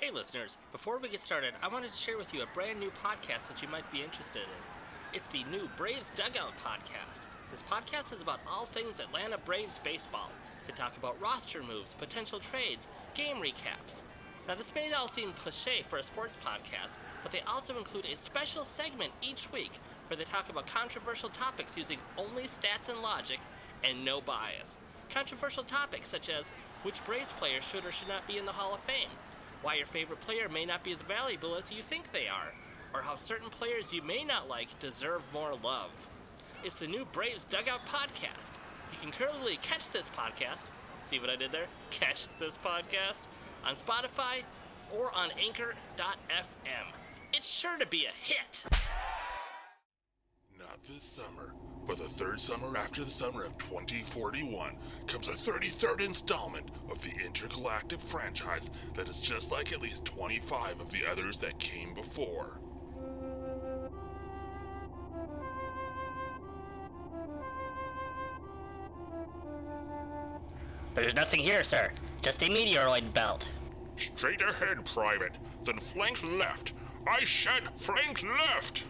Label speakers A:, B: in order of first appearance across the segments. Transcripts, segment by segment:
A: Hey, listeners, before we get started, I wanted to share with you a brand new podcast that you might be interested in. It's the new Braves Dugout podcast. This podcast is about all things Atlanta Braves baseball. They talk about roster moves, potential trades, game recaps. Now, this may all seem cliche for a sports podcast, but they also include a special segment each week where they talk about controversial topics using only stats and logic and no bias. Controversial topics such as which Braves player should or should not be in the Hall of Fame, why your favorite player may not be as valuable as you think they are, or how certain players you may not like deserve more love. It's the new Braves Dugout podcast. You can currently catch this podcast, see what I did there? Catch this podcast on Spotify or on Anchor.fm. It's sure to be a hit.
B: Not this summer, but the third summer after the summer of 2041 comes the 33rd installment of the intergalactic franchise that is just like at least 25 of the others that came before.
C: There's nothing here, sir. Just a meteoroid belt.
B: Straight ahead, Private. Then flank left. I said flank left!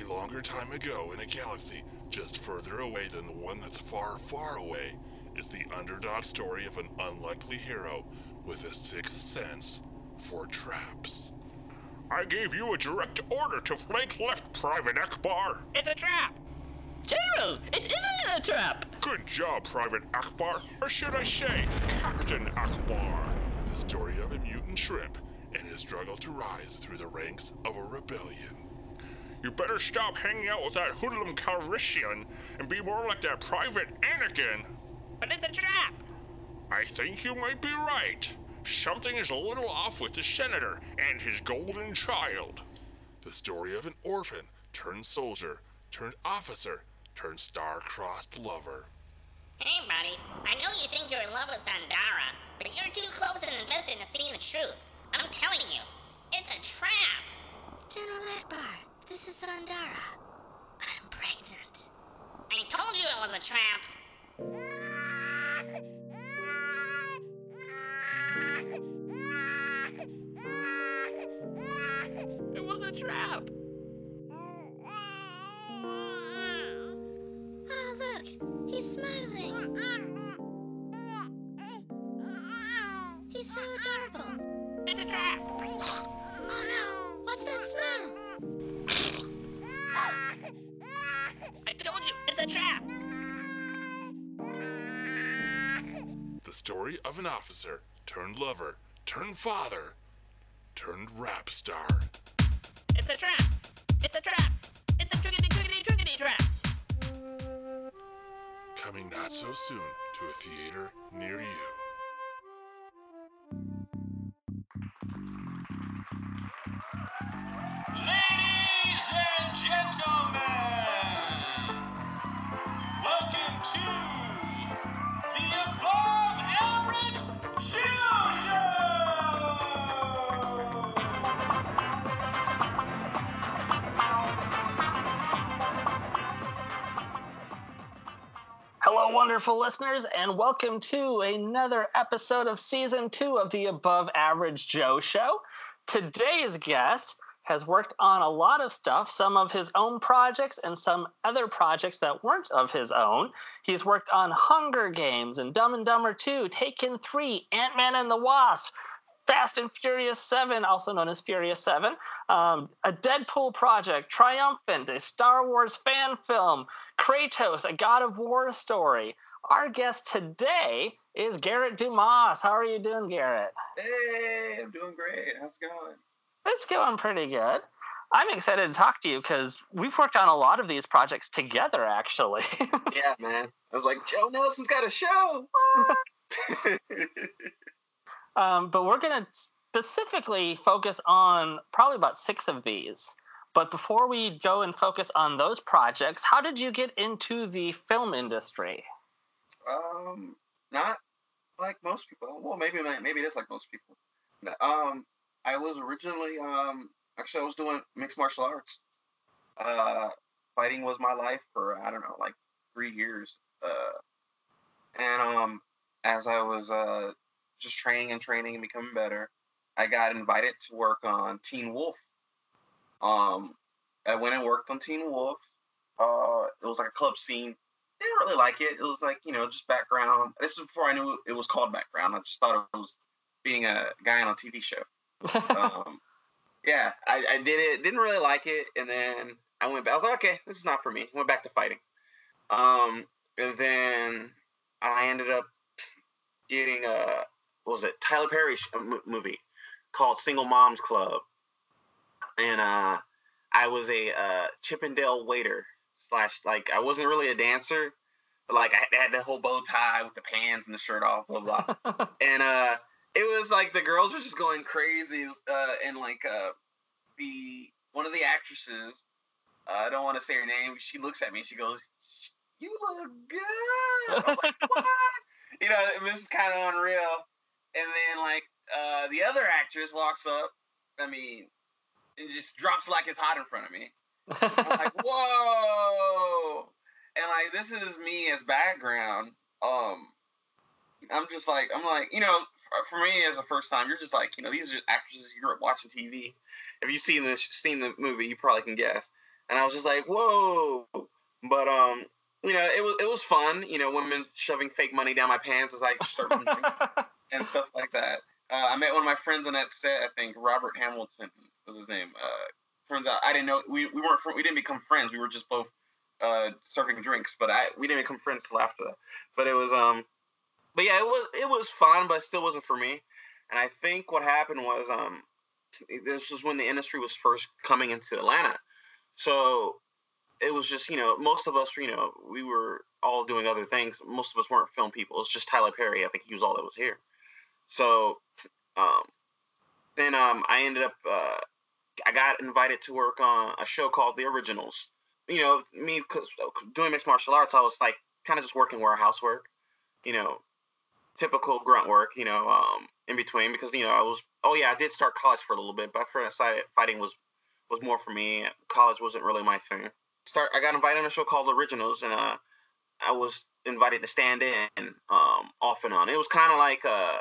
B: A longer time ago in a galaxy just further away than the one that's far, far away is the underdog story of an unlikely hero with a sixth sense for traps. I gave you a direct order to flank left, Private Ackbar.
C: It's a trap! General, it isn't a trap!
B: Good job, Private Ackbar, or should I say, Captain Ackbar. The story of a mutant shrimp and his struggle to rise through the ranks of a rebellion. You better stop hanging out with that hoodlum Calrissian and be more like that Private Anakin.
C: But it's a trap!
B: I think you might be right. Something is a little off with the senator and his golden child. The story of an orphan turned soldier, turned officer, turned star-crossed lover.
D: Hey, buddy. I know you think you're in love with Zandara, but you're too close and invested to see the truth. I'm telling you, it's a trap.
E: General Ackbar, this is Zandara. I'm pregnant.
D: I told you it was a trap.
A: It was a trap!
D: Told you, it's a trap.
B: The story of an officer turned lover, turned father, turned rap star.
D: It's a trap. It's a trap. It's a trickety trickety trickety trap.
B: Coming not so soon to a theater near you.
F: To the Above Average Joe Show!
A: Hello, wonderful listeners, and welcome to another episode of season two of the Above Average Joe Show. Today's guest has worked on a lot of stuff, some of his own projects and some other projects that weren't of his own. He's worked on Hunger Games and Dumb and Dumber 2, Taken 3, Ant Man and the Wasp, Fast and Furious 7, also known as Furious 7, um, a Deadpool project, Triumphant, a Star Wars fan film, Kratos, a God of War story. Our guest today is Garrett Dumas. How are you doing, Garrett?
G: Hey, I'm doing great. How's it going?
A: It's going pretty good. I'm excited to talk to you because we've worked on a lot of these projects together, actually.
G: Yeah, man. I was like, Joe Nelson's got a show.
A: Um, but we're going to specifically focus on probably about six of these. But before we go and focus on those projects, how did you get into the film industry?
G: um, not like most people. Well, maybe maybe it is like most people. Um, I was originally um actually I was doing mixed martial arts. Uh, fighting was my life for I don't know like three years. Uh, and um, as I was uh just training and training and becoming better, I got invited to work on Teen Wolf. Um, I went and worked on Teen Wolf. Uh, it was like a club scene. Didn't really like it. It was like you know just background. This is before I knew it was called background. I just thought it was being a guy on a TV show. Um, yeah, I, I did it. Didn't really like it, and then I went back. I was like, okay, this is not for me. Went back to fighting. Um, and then I ended up getting a what was it Tyler Perry sh- m- movie called Single Moms Club, and uh, I was a uh, Chippendale waiter slash like I wasn't really a dancer, but like I had that whole bow tie with the pants and the shirt off, blah blah, and uh, it was like the girls were just going crazy, uh, and like uh, the one of the actresses, uh, I don't want to say her name, she looks at me, she goes, "You look good." I was like, "What?" you know, this is kind of unreal. And then like uh, the other actress walks up, I mean, and just drops like it's hot in front of me. I'm like, whoa! And like this is me as background. Um, I'm just like, I'm like, you know, for, for me as a first time, you're just like, you know, these are actresses you grew up watching TV. If you've seen this, seen the movie, you probably can guess. And I was just like, whoa! But um, you know, it was it was fun. You know, women shoving fake money down my pants as I start and stuff like that. Uh, I met one of my friends on that set. I think Robert Hamilton was his name. Uh, turns out I didn't know we, we weren't fr- we didn't become friends. We were just both uh, serving drinks, but I we didn't become friends till after that. But it was um, but yeah, it was it was fun, but it still wasn't for me. And I think what happened was um, this was when the industry was first coming into Atlanta, so it was just you know most of us you know we were all doing other things. Most of us weren't film people. It's just Tyler Perry. I think he was all that was here. So um, then um, I ended up uh, I got invited to work on a show called The Originals. You know, me doing mixed martial arts, I was like kind of just working warehouse work. You know, typical grunt work. You know, um, in between because you know I was oh yeah I did start college for a little bit, but I decided fighting was was more for me. College wasn't really my thing. Start I got invited on a show called Originals, and uh, I was invited to stand in um, off and on. It was kind of like uh,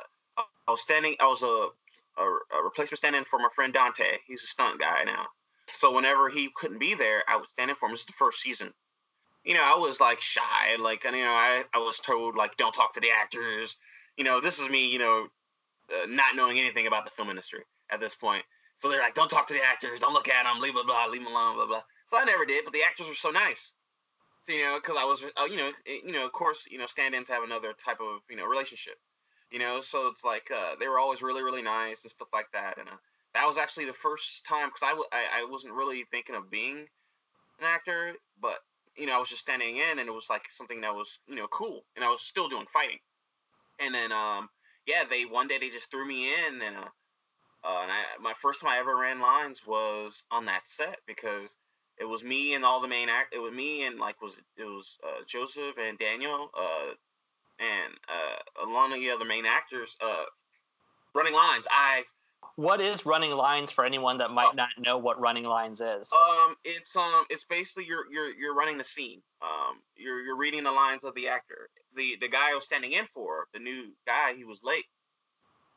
G: I was standing. I was a, a, a replacement stand-in for my friend Dante. He's a stunt guy now. So whenever he couldn't be there, I would stand in for him. This is the first season. You know, I was like shy, like and you know, I, I was told like don't talk to the actors. You know, this is me. You know, uh, not knowing anything about the film industry at this point. So they're like, don't talk to the actors, don't look at them, leave blah blah, leave them alone, blah blah. So I never did, but the actors were so nice. So, you know, because I was, uh, you know, it, you know, of course, you know, stand-ins have another type of, you know, relationship you know so it's like uh, they were always really really nice and stuff like that and uh, that was actually the first time because I, w- I, I wasn't really thinking of being an actor but you know i was just standing in and it was like something that was you know cool and i was still doing fighting and then um yeah they one day they just threw me in and uh, uh and I, my first time i ever ran lines was on that set because it was me and all the main act it was me and like was it was uh, joseph and daniel uh and uh, along with the other main actors, uh, running lines. I
H: What is running lines for anyone that might not know what running lines is?
G: um, it's um, it's basically you're you're you're running the scene. Um, you're you're reading the lines of the actor. The the guy I was standing in for, the new guy, he was late,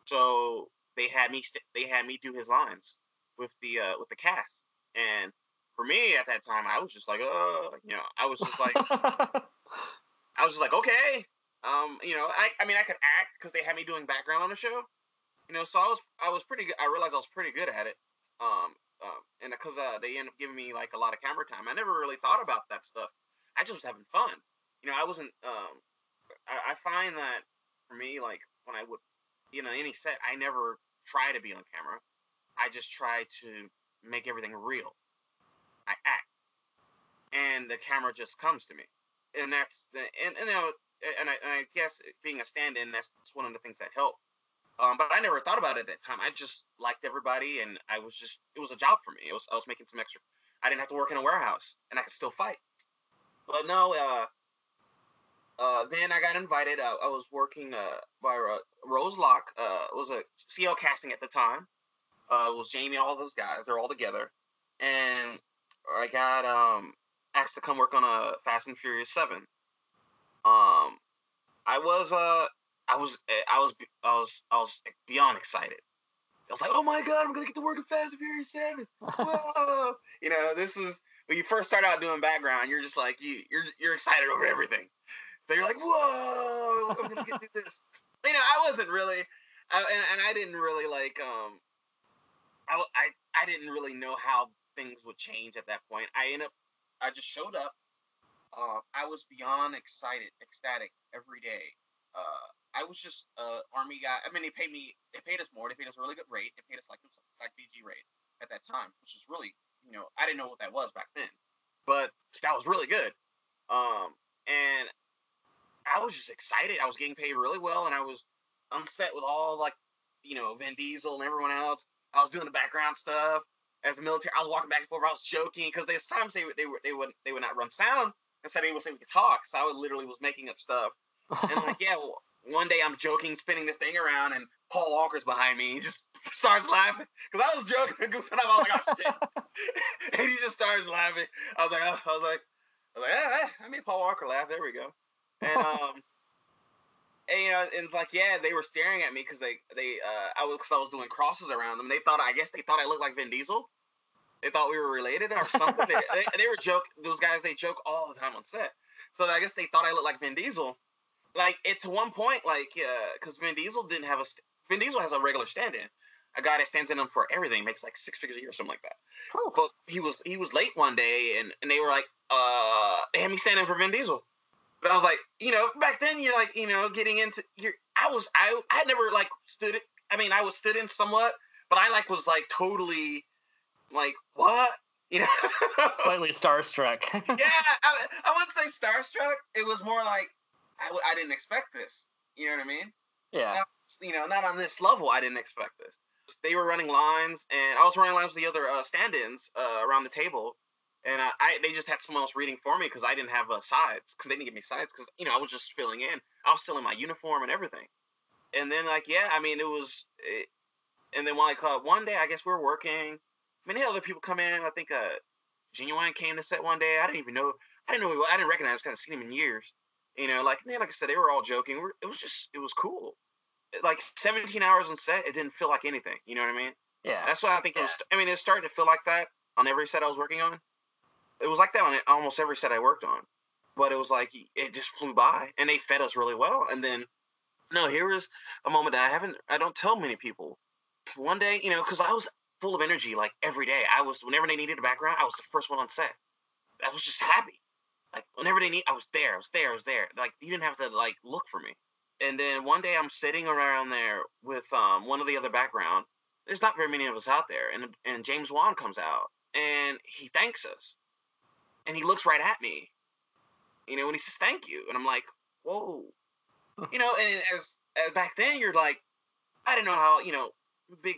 G: so they had me st- they had me do his lines with the uh with the cast. And for me at that time, I was just like, uh, you know, I was just like, I was just like, okay, um, you know, I, I mean, I could act because they had me doing background on the show, you know, so I was, I was pretty good. I realized I was pretty good at it. Um, um and because uh, they ended up giving me like a lot of camera time, I never really thought about that stuff. I just was having fun. You know, I wasn't. Um, I, I find that for me, like when I would, you know, any set, I never try to be on camera. I just try to make everything real. I act, and the camera just comes to me, and that's the and and you know and I, and I guess being a stand-in, that's one of the things that helped. Um, but I never thought about it at that time. I just liked everybody, and I was just it was a job for me. It was I was making some extra. I didn't have to work in a warehouse, and I could still fight. But no, uh, uh, then I got invited. Uh, I was working uh, by Rose Locke. Uh, it was a CL casting at the time. Uh, it was Jamie, all those guys. They're all together, and I got um asked to come work on a Fast and Furious Seven. Um, I was uh I was I was I was I was beyond excited. I was like, oh my god, I'm gonna get to work in Fast and Furious Seven. Whoa! you know, this is when you first start out doing background. You're just like you, you're you're excited over everything. So you're like, whoa, I'm gonna get to this. You know, I wasn't really, I, and, and I didn't really like, um, I, I I didn't really know how things would change at that point. I ended up, I just showed up. Uh, I was beyond excited, ecstatic every day. Uh, I was just uh army guy. I mean, they paid me. They paid us more. They paid us a really good rate. They paid us like it was like BG rate at that time, which is really, you know, I didn't know what that was back then, but that was really good. Um, and I was just excited. I was getting paid really well, and I was on set with all like, you know, Vin Diesel and everyone else. I was doing the background stuff as a military. I was walking back and forth. I was joking because there's times they would they would they would they would not run sound and said they would say we could talk. So I literally was making up stuff. And like, yeah, well, one day I'm joking, spinning this thing around, and Paul Walker's behind me. He just starts laughing because I was joking and goofing up. I was like, oh shit, and he just starts laughing. I was like, oh, I was like, I was like, yeah, I made Paul Walker laugh. There we go. And um, and you know, and it's like, yeah, they were staring at me because they they uh, I was cause I was doing crosses around them. They thought, I guess they thought I looked like Vin Diesel. They thought we were related or something. they, they, they were joke. Those guys they joke all the time on set. So I guess they thought I looked like Vin Diesel like it's one point like because Vin Diesel didn't have a st- Vin Diesel has a regular stand-in, a guy that stands in him for everything, makes like six figures a year or something like that.
H: Oh.
G: But he was he was late one day and and they were like uh they had me stand in for Vin Diesel. But I was like, you know, back then you're like, you know, getting into your I was I I had never like stood I mean I was stood in somewhat, but I like was like totally like what you know
H: Slightly starstruck.
G: yeah I, I wouldn't say starstruck it was more like I, w- I didn't expect this. You know what I mean?
H: yeah.
G: Not, you know, not on this level. I didn't expect this. They were running lines, and I was running lines with the other uh, stand-ins uh, around the table, and uh, I they just had someone else reading for me because I didn't have uh, sides because they didn't give me sides because you know I was just filling in. I was still in my uniform and everything. And then like yeah, I mean it was, it, and then like uh, one day I guess we were working. Many other people come in. I think uh, Genuine came to set one day. I didn't even know. I didn't know. Who, he was. I didn't recognize. Kind of seen him in years. You know, like man, like I said, they were all joking. We're, it was just, it was cool. Like 17 hours on set, it didn't feel like anything. You know what I mean?
H: Yeah.
G: That's what I think it was. I mean, it started to feel like that on every set I was working on. It was like that on almost every set I worked on. But it was like it just flew by, and they fed us really well. And then, no, here is a moment that I haven't, I don't tell many people. One day, you know, because I was full of energy like every day. I was whenever they needed a background, I was the first one on set. I was just happy. Like whenever they need, I was there. I was there. I was there. Like you didn't have to like look for me. And then one day I'm sitting around there with um one of the other background. There's not very many of us out there, and and James Wan comes out and he thanks us, and he looks right at me, you know, and he says thank you, and I'm like, whoa, you know, and as, as back then you're like, I didn't know how you know big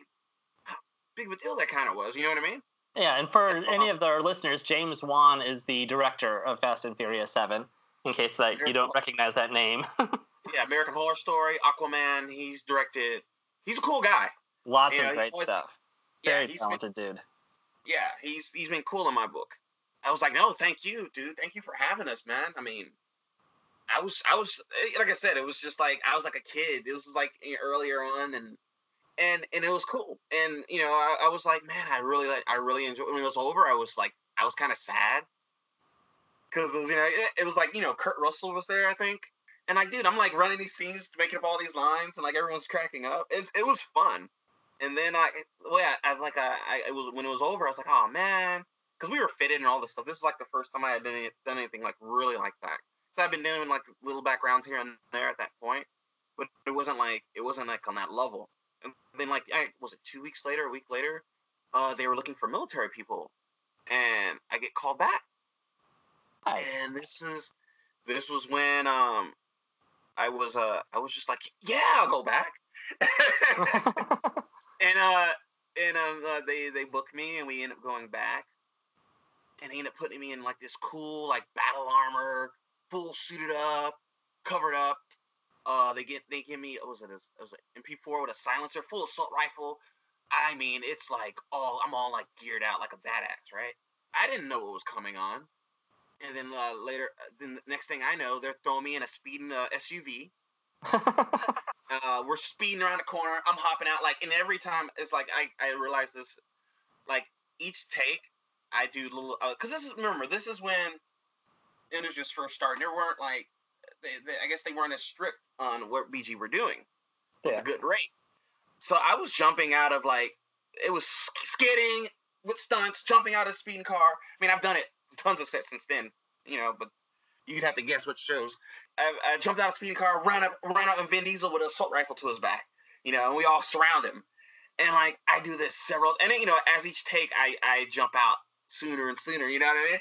G: big of a deal that kind of was, you know what I mean?
H: Yeah, and for any of our listeners, James Wan is the director of Fast and Furious 7, in case that you don't recognize that name.
G: Yeah, American Horror Story, Aquaman. He's directed. He's a cool guy.
H: Lots
G: Yeah,
H: of great
G: always-
H: stuff.
G: Yeah,
H: Very
G: he's been,
H: talented dude.
G: yeah, he's he's been cool in my book. I was like, no, thank you, dude. Thank you for having us, man. I mean, I was I was eh, like I said, it was just like I was like a kid. It was like eh, earlier on, and and and it was cool. And you know, I, I was like, man, I really like I really enjoyed. When it was over, I was like, I was kind of sad because you know it, it was like you know Kurt Russell was there, I think. And like, dude, I'm like running these scenes, making up all these lines, and like everyone's cracking up. It's it was fun. And then I, well, yeah, I like I, I it was when it was over, I was like, oh man, because we were fitted and all this stuff. This is like the first time I had done, done anything like really like that. So I've been doing like little backgrounds here and there at that point, but it wasn't like it wasn't like on that level. And then like, I, was it two weeks later, a week later, uh, they were looking for military people, and I get called back.
H: Nice.
G: And this is this was when um I was uh I was just like yeah I'll go back and uh and um uh, they they booked me and we end up going back and they end up putting me in like this cool like battle armor full suited up covered up they get they give me what was it it was an MP4 with a silencer full assault rifle I mean it's like all I'm all like geared out like a badass right I didn't know what was coming on and then uh, later, uh, then the next thing I know, they're throwing me in a speeding uh, SUV. Uh, we're speeding around the corner. I'm hopping out like, and every time it's like I I realize this, like each take I do little because this is remember this is when Energies first started. There weren't like they, they, I guess they weren't as strict on what BG were doing. with
H: Yeah.
G: a good rate. So I was jumping out of like it was sk- skidding with stunts, jumping out of the speeding car. I mean, I've done it tons of sets since then, you know, but you'd have to guess which shows. I, I jumped out of a speeding car, ran up, ran up, and Vin Diesel with an assault rifle to his back. You know, and we all surround him. And like I do this several, and then you know, as each take, I I jump out sooner and sooner. You know what I mean?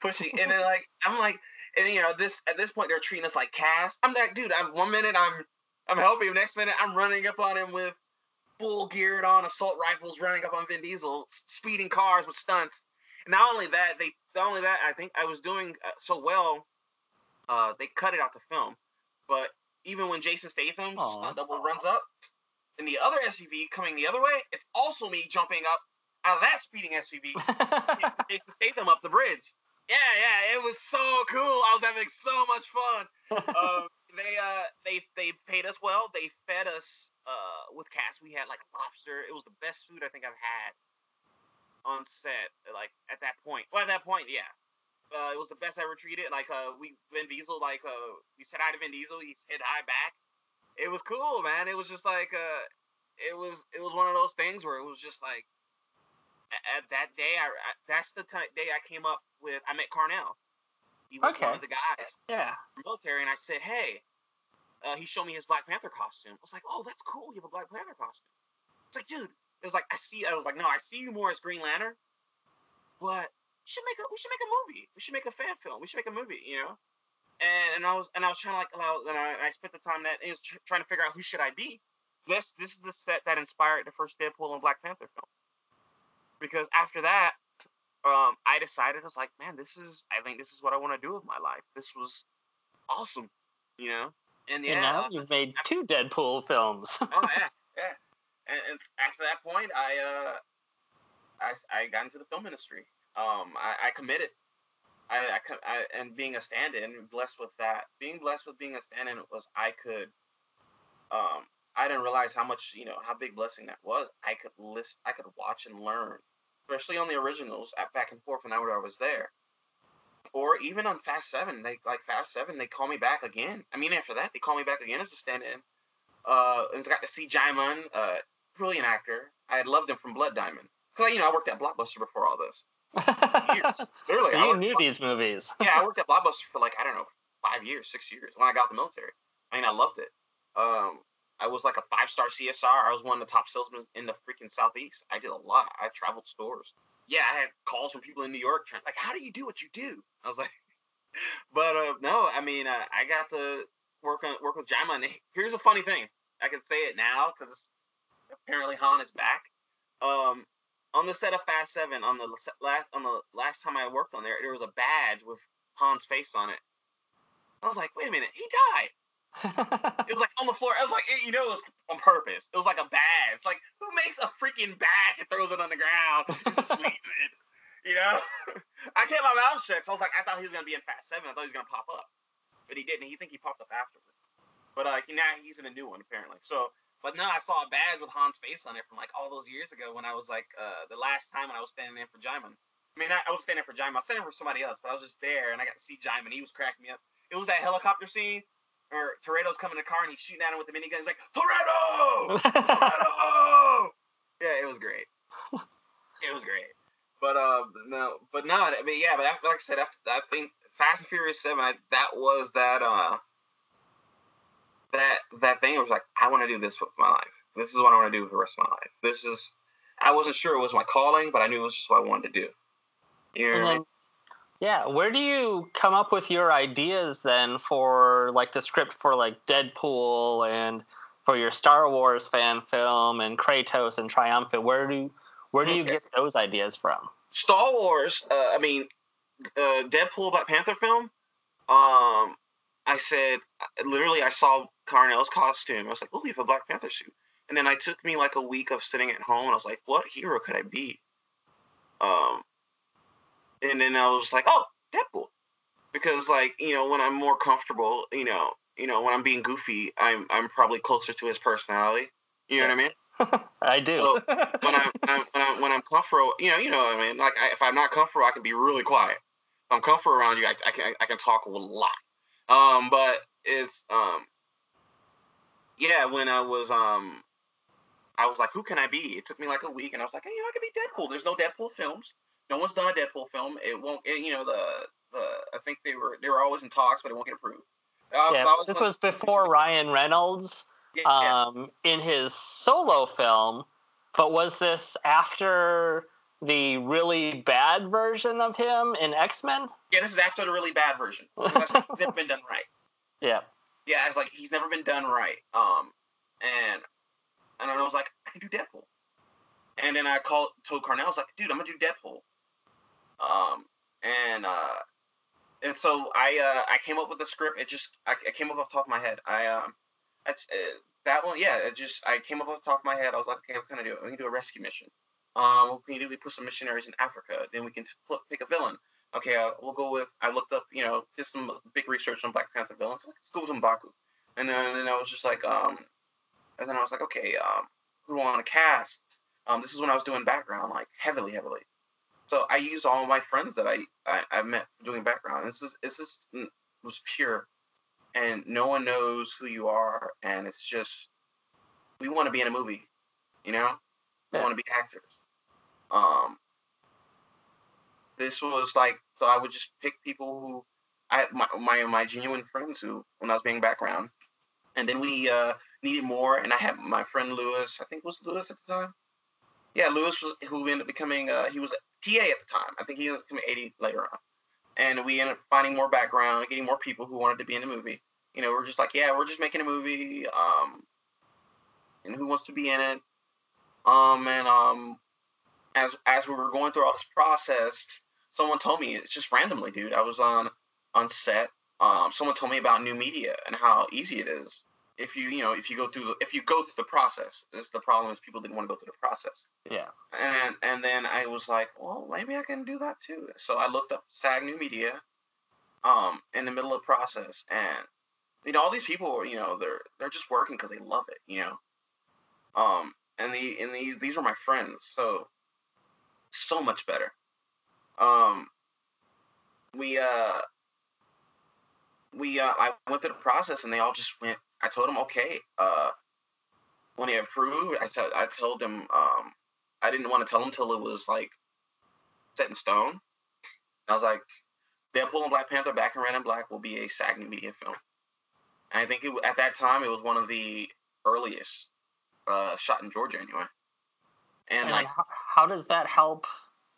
G: Pushing, and then like I'm like, and you know, this at this point they're treating us like cast. I'm like, dude, I'm one minute I'm I'm helping him, next minute I'm running up on him with full geared on assault rifles, running up on Vin Diesel, speeding cars with stunts. And not only that, they not only that, I think I was doing uh, so well. Uh, they cut it out the film, but even when Jason Statham stunt double runs up in the other SUV coming the other way, it's also me jumping up out of that speeding SUV Jason Statham up the bridge. Yeah, yeah, it was so cool. I was having so much fun. Um, they uh they they paid us well. They fed us uh with cast. We had like lobster. It was the best food I think I've had on set. Like at that point. Well, at that point, yeah. Uh, it was the best I ever treated. Like uh, we Vin Diesel, like uh, we said hi to Vin Diesel. He said hi back. It was cool, man. It was just like uh, it was it was one of those things where it was just like at that day, I, I that's the day I came up with. I met Carnell. He was
H: Okay.
G: one of the guys
H: yeah.
G: military, and I said, "Hey." Uh, he showed me his Black Panther costume. I was like, "Oh, that's cool. You have a Black Panther costume." It's like, dude. It was like I see. I was like, no, I see you more as Green Lantern, but we should make a we should make a movie. We should make a fan film. We should make a movie. You know. And, and I was and I was trying to like allow and I, I spent the time that is tr- trying to figure out who should I be. This this is the set that inspired the first Deadpool and Black Panther film. Because after that, um, I decided I was like, man, this is I think this is what I want to do with my life. This was awesome, you know. And yeah,
H: and now you've made two Deadpool films.
G: oh yeah, yeah. And, and after that point, I uh, I, I got into the film industry. Um, I, I committed. I, I, I and being a stand-in, blessed with that. Being blessed with being a stand-in was I could. Um, I didn't realize how much you know how big blessing that was. I could list, I could watch and learn, especially on the originals at back and forth when I, was there. Or even on Fast Seven, they like Fast Seven, they call me back again. I mean, after that, they call me back again as a stand-in. Uh, and I got to see Djimon, uh, brilliant actor. I had loved him from Blood Diamond. Cause you know I worked at Blockbuster before all this. Years. Literally, I
H: you knew these movies.
G: yeah, I worked at Blockbuster for like I don't know five years, six years when I got the military. I mean, I loved it. Um, I was like a five star CSR. I was one of the top salesmen in the freaking southeast. I did a lot. I traveled stores. Yeah, I had calls from people in New York trying like, how do you do what you do? I was like, but uh, no, I mean, uh, I got to work on work with Djimon. And here's a funny thing. I can say it now because apparently Han is back. Um, on the set of Fast Seven, on the last on the last time I worked on there, there was a badge with Han's face on it. I was like, wait a minute, he died. It was like on the floor. I was like, eh, you know, it was on purpose. It was like a badge. It's like, who makes a freaking badge and throws it on the ground and just leaves it? You know? I kept my mouth shut. So I was like, I thought he was gonna be in Fast Seven. I thought he was gonna pop up, but he didn't. He think he popped up afterwards. But uh, now he's in a new one apparently. So, but now I saw a badge with Han's face on it from like all those years ago when I was like uh, the last time when I was standing in for Djimon. I mean, I, I was standing for Djimon. I was standing for somebody else, but I was just there and I got to see Djimon. He was cracking me up. It was that helicopter scene where Toretto's coming in the car and he's shooting at him with the minigun. He's like, Toretto! Toretto! Yeah, it was great. It was great. But uh, no, but no, I mean, yeah, but after, like I said, after I think Fast and Furious Seven, I, that was that uh, that that thing. I was like, I want to do this with my life. This is what I want to do for the rest of my life. This is. I wasn't sure it was my calling, but I knew it was just what I wanted to do. You know
H: yeah, where do you come up with your ideas then for like the script for like Deadpool and for your Star Wars fan film and Kratos and Triumphant? Where do where do you get those ideas from?
G: Star Wars. Uh, I mean, uh, Deadpool Black Panther film. Um, I said literally, I saw Carnell's costume. I was like, "Oh, you have a Black Panther suit." And then I took me like a week of sitting at home, and I was like, "What hero could I be?" Um, and then I was like, "Oh, Deadpool," because like you know when I'm more comfortable, you know, you know, when I'm being goofy, I'm I'm probably closer to his personality. You know what I mean?
H: I do.
G: So, when I'm, I'm when I'm when I'm comfortable, you know, you know what I mean. Like I, if I'm not comfortable, I can be really quiet. If I'm comfortable around you, I, I can I can talk a lot. Um, but it's um, yeah. When I was um, I was like, who can I be? It took me like a week, and I was like, hey, you know, I could be Deadpool. There's no Deadpool films. No one's done a Deadpool film. It won't. It, you know, the the I think they were they were always in talks, but it won't get approved. Uh,
H: yeah,
G: was
H: this was before Ryan Reynolds
G: Yeah, yeah.
H: um, in his solo film, but was this after the really bad version of him in X Men?
G: Yeah, this is after the really bad version. That's it's never been done right.
H: Yeah.
G: Yeah, it's like he's never been done right. Um, and and I was like, I can do Deadpool. And then I called told Carnell, I was like, dude, I'm gonna do Deadpool. Um, and uh, and so I uh I came up with the script. It just I, I came up off the top of my head. I um, I, uh, that one, yeah, it just I came up off the top of my head. I was like, okay, what can I do? We can do a rescue mission. Um, what can we do? We put some missionaries in Africa. Then we can t- pick a villain. Okay, uh, we'll go with. I looked up, you know, did some big research on Black Panther villains. Let's go with M'Baku. And then, then I was just like, um, and then I was like, okay, um, who do I want to cast? Um, this is when I was doing background, like heavily, heavily. So I used all my friends that I, I, I met doing background. This is this is was pure, and no one knows who you are, and it's just we want to be in a movie, you know, we
H: Yeah.
G: want to be actors. Um, this was like so I would just pick people who I my my, my genuine friends who when I was being background, and then we uh, needed more, and I had my friend Lewis. I think was Lewis at the time. Yeah, Lewis was who ended up becoming uh, he was PA at the time. I think he was becoming AD later on, and we ended up finding more background, getting more people who wanted to be in the movie. You know, we're just like, yeah, we're just making a movie. Um, and who wants to be in it? Um, and um, as as we were going through all this process, someone told me it's just randomly, dude. I was on on set. Um, someone told me about new media and how easy it is if you you know if you go through the, if you go through the process. This the problem is people didn't want to go through the process.
H: Yeah.
G: And and then I was like, well, maybe I can do that too. So I looked up SAG New Media, um, in the middle of the process, and you know all these people, you know, they're they're just working because they love it, you know. Um, and the and these these are my friends, so so much better. Um, we uh we uh I went through the process, and they all just went. I told them, okay, uh, when they approved, I said I told them um I didn't want to tell them till it was like set in stone. I was like, Deadpool pulling Black Panther back and Red and Black will be a SAG New Media film. And I think it, at that time it was one of the earliest uh, shot in Georgia anyway. And
H: And
G: like,
H: how, how does that help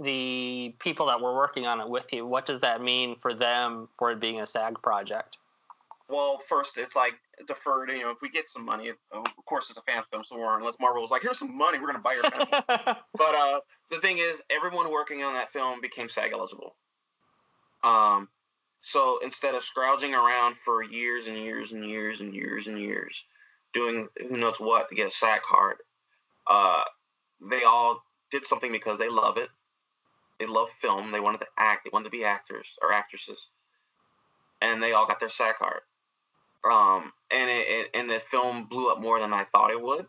H: the people that were working on it with you? What does that mean for them for it being a SAG project?
G: well, first it's like deferred. You know, if we get some money, of course it's a fan film, so we're unless Marvel was like, here's some money, we're gonna buy your film. But uh, the thing is, everyone working on that film became SAG eligible. Um, so instead of scrounging around for years and years and years and years and years, doing who knows what to get a SAG card, uh, they all did something because they love it. They love film. They wanted to act. They wanted to be actors or actresses, and they all got their SAG card. Um, and it, it and the film blew up more than I thought it would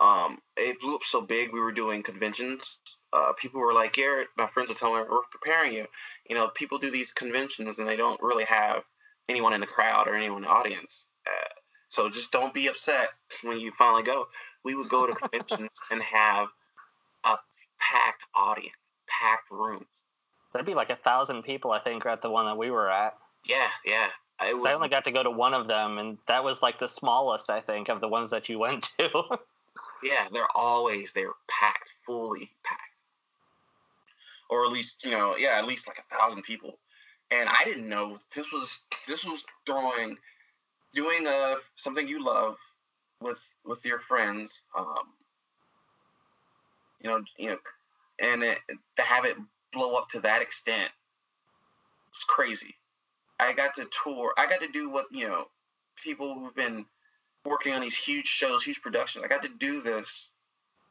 G: um, it blew up so big. We were doing conventions. Uh, people were like, Garrett, my friends were telling me, we're preparing you. You know, people do these conventions and they don't really have anyone in the crowd or anyone in the audience. Uh, so just don't be upset when you finally go. We would go to conventions and have a packed audience, packed rooms.
H: There'd be like a thousand people, I think, at the one that we were at.
G: Yeah, yeah. It
H: 'Cause
G: was,
H: I only got to go to one of them, and that was like the smallest, I think, of the ones that you went to.
G: Yeah, they're always they're packed, fully packed, or at least you know, yeah, at least like a thousand people. And I didn't know this was this was during doing uh something you love with with your friends. Um, you know, you know, and it, to have it blow up to that extent was crazy. I got to tour. I got to do what you know people who've been working on these huge shows, huge productions. I got to do this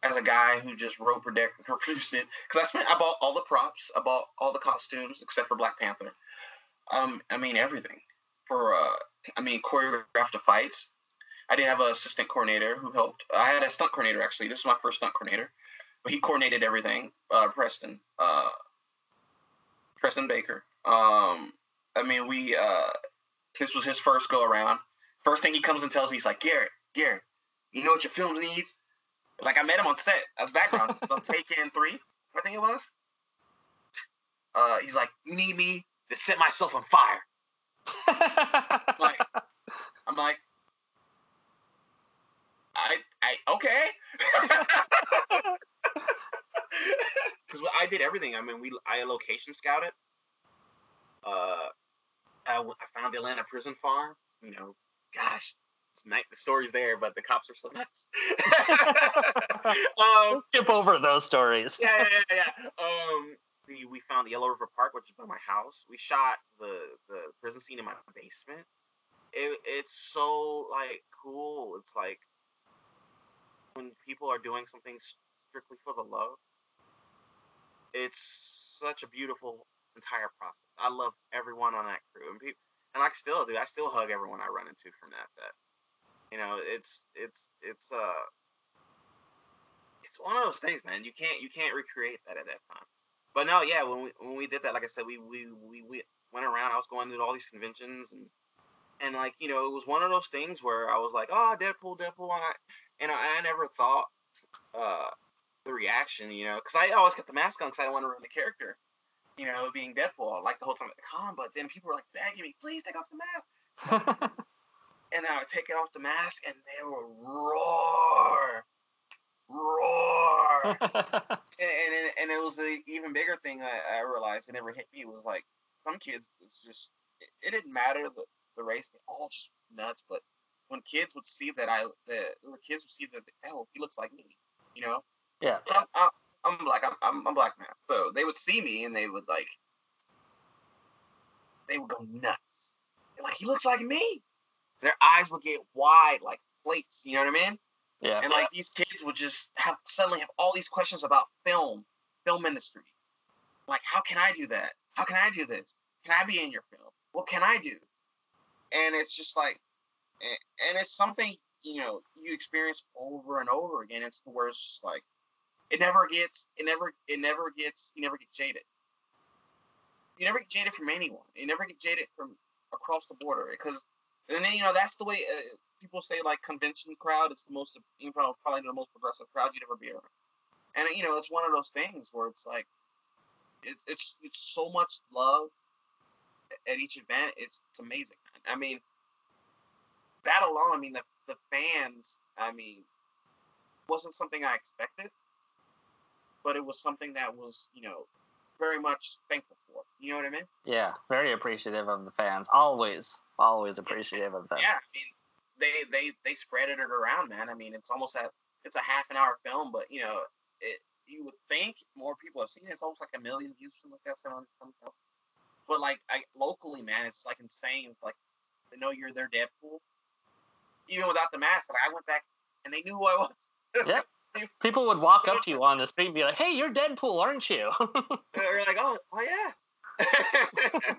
G: as a guy who just wrote, or produced it. Because I spent, I bought all the props, I bought all the costumes except for Black Panther. Um, I mean everything. for uh, I mean choreographed the fights. I didn't have an assistant coordinator who helped. I had a stunt coordinator actually. This is my first stunt coordinator, he coordinated everything. Uh, Preston, uh, Preston Baker. Um, I mean, we. Uh, this was his first go around. First thing he comes and tells me, he's like, Garrett, Garrett, you know what your film needs? Like I met him on set as background on Taken Three, I think it was. Uh, he's like, you need me to set myself on fire. like, I'm like, I, I, okay. Because I did everything. I mean, we, I location scouted. Uh, I, w- I found the Atlanta prison farm. You know, gosh, it's night. The story's there, but the cops are so nuts. um,
H: Skip over those stories.
G: yeah, yeah, yeah, yeah. Um, we, we found the Yellow River Park, which is by my house. We shot the the prison scene in my basement. It, it's so like cool. It's like when people are doing something strictly for the love. It's such a beautiful entire process. I love everyone on that crew, and people, and I still do. I still hug everyone I run into from that set. You know, it's it's it's uh it's one of those things, man. You can't you can't recreate that at that time. But no, yeah, when we when we did that, like I said, we we we, we went around. I was going to all these conventions and and like you know, it was one of those things where I was like, oh, Deadpool, Deadpool, and I and I, I never thought uh the reaction, you know, because I always kept the mask on because I don't want to ruin the character, you know, being Deadpool like the whole time at the con. But then people were like begging me, please take off the mask. and then I would take it off the mask, and they would roar, roar. and, and and it was the even bigger thing I, I realized it never hit me was like some kids it's just it, it didn't matter the, the race they all just nuts but when kids would see that I the, the kids would see that oh he looks like me you know
H: yeah.
G: I'm, I'm, I'm black I'm, I'm I'm black man so they would see me and they would like they would go nuts They're like he looks like me their eyes would get wide like plates you know what I mean
H: Yeah.
G: and like these kids would just have suddenly have all these questions about film, film industry. Like, how can I do that? How can I do this? Can I be in your film? What can I do? And it's just like, and it's something you know you experience over and over again. It's where it's just like, it never gets, it never, it never gets, you never get jaded. You never get jaded from anyone. You never get jaded from across the border because, and then you know that's the way. Uh, people say like convention crowd is the most you know probably the most progressive crowd you'd ever be around. And you know, it's one of those things where it's like it's it's it's so much love at each event. It's it's amazing. I mean, that alone. I mean, the the fans. I mean, wasn't something I expected, but it was something that was you know very much thankful for. You know what I mean?
H: Yeah. Very appreciative of the fans. Always, always appreciative of them.
G: Yeah, I mean, they they they spread it around, man. I mean, it's almost that it's a half an hour film, but you know, it you would think more people have seen it. It's almost like a million views, something like that. Something something else. But like I locally, man, it's like insane. It's like they know you're their Deadpool, even without the mask. Like I went back and they knew who I was.
H: Yep. People would walk up to you on the street and be like, "Hey, you're Deadpool, aren't you?"
G: They're like, oh, oh yeah.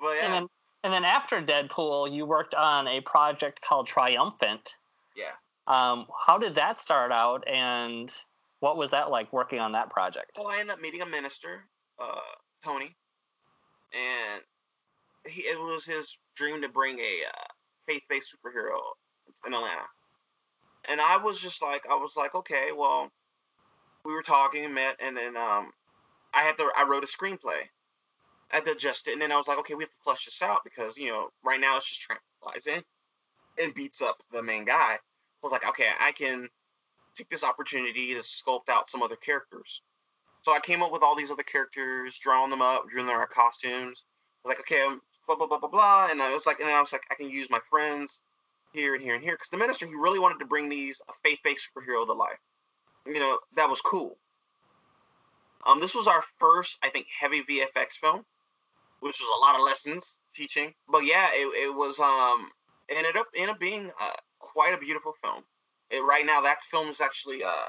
G: well, yeah,
H: And then, and then after Deadpool, you worked on a project called Triumphant.
G: yeah.
H: Um, how did that start out, and what was that like working on that project?
G: Well, I ended up meeting a minister, uh, Tony, and he it was his dream to bring a uh, faith-based superhero in Atlanta. And I was just like, I was like, okay, well, we were talking and met, and then um, I had to, I wrote a screenplay. I had to adjust it, and then I was like, okay, we have to flesh this out because you know, right now it's just tranquilizing and beats up the main guy. I was like, okay, I can take this opportunity to sculpt out some other characters. So I came up with all these other characters, drawing them up, drawing their costumes. I was like, okay, I'm blah blah blah blah blah, and I was like, and I was like, I can use my friends here and here and here because the minister he really wanted to bring these faith-based superhero to life. You know, that was cool. Um, this was our first, I think, heavy VFX film, which was a lot of lessons teaching. But yeah, it, it was um it ended up ended up being uh, quite a beautiful film. It, right now, that film is actually uh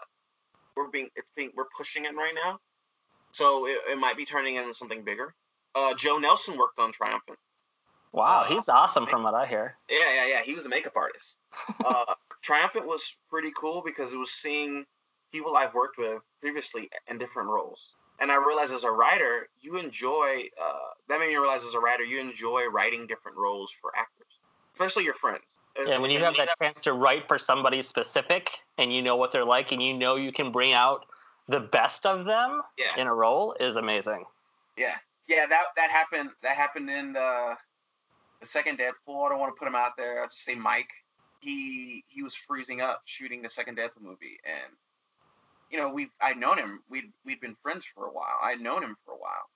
G: we're being it's being we're pushing it right now, so it, it might be turning into something bigger. Uh, Joe Nelson worked on Triumphant.
H: Wow,
G: Uh,
H: he's awesome from what I hear.
G: Yeah, yeah, yeah. He was a makeup artist. uh, Triumphant was pretty cool because it was seeing people I've worked with previously in different roles. And I realized as a writer, you enjoy, uh, that made me realize as a writer, you enjoy writing different roles for actors, especially your friends.
H: Yeah, when you have that chance to write for somebody specific and you know what they're like and you know you can bring out the best of them
G: Yeah.
H: in a role is amazing.
G: Yeah, yeah. That that happened. That happened in the the second Deadpool. I don't want to put him out there. I'll just say Mike. He he was freezing up shooting the second Deadpool movie, and you know we've I'd known him. We'd we'd been friends for a while. I'd known him for a while,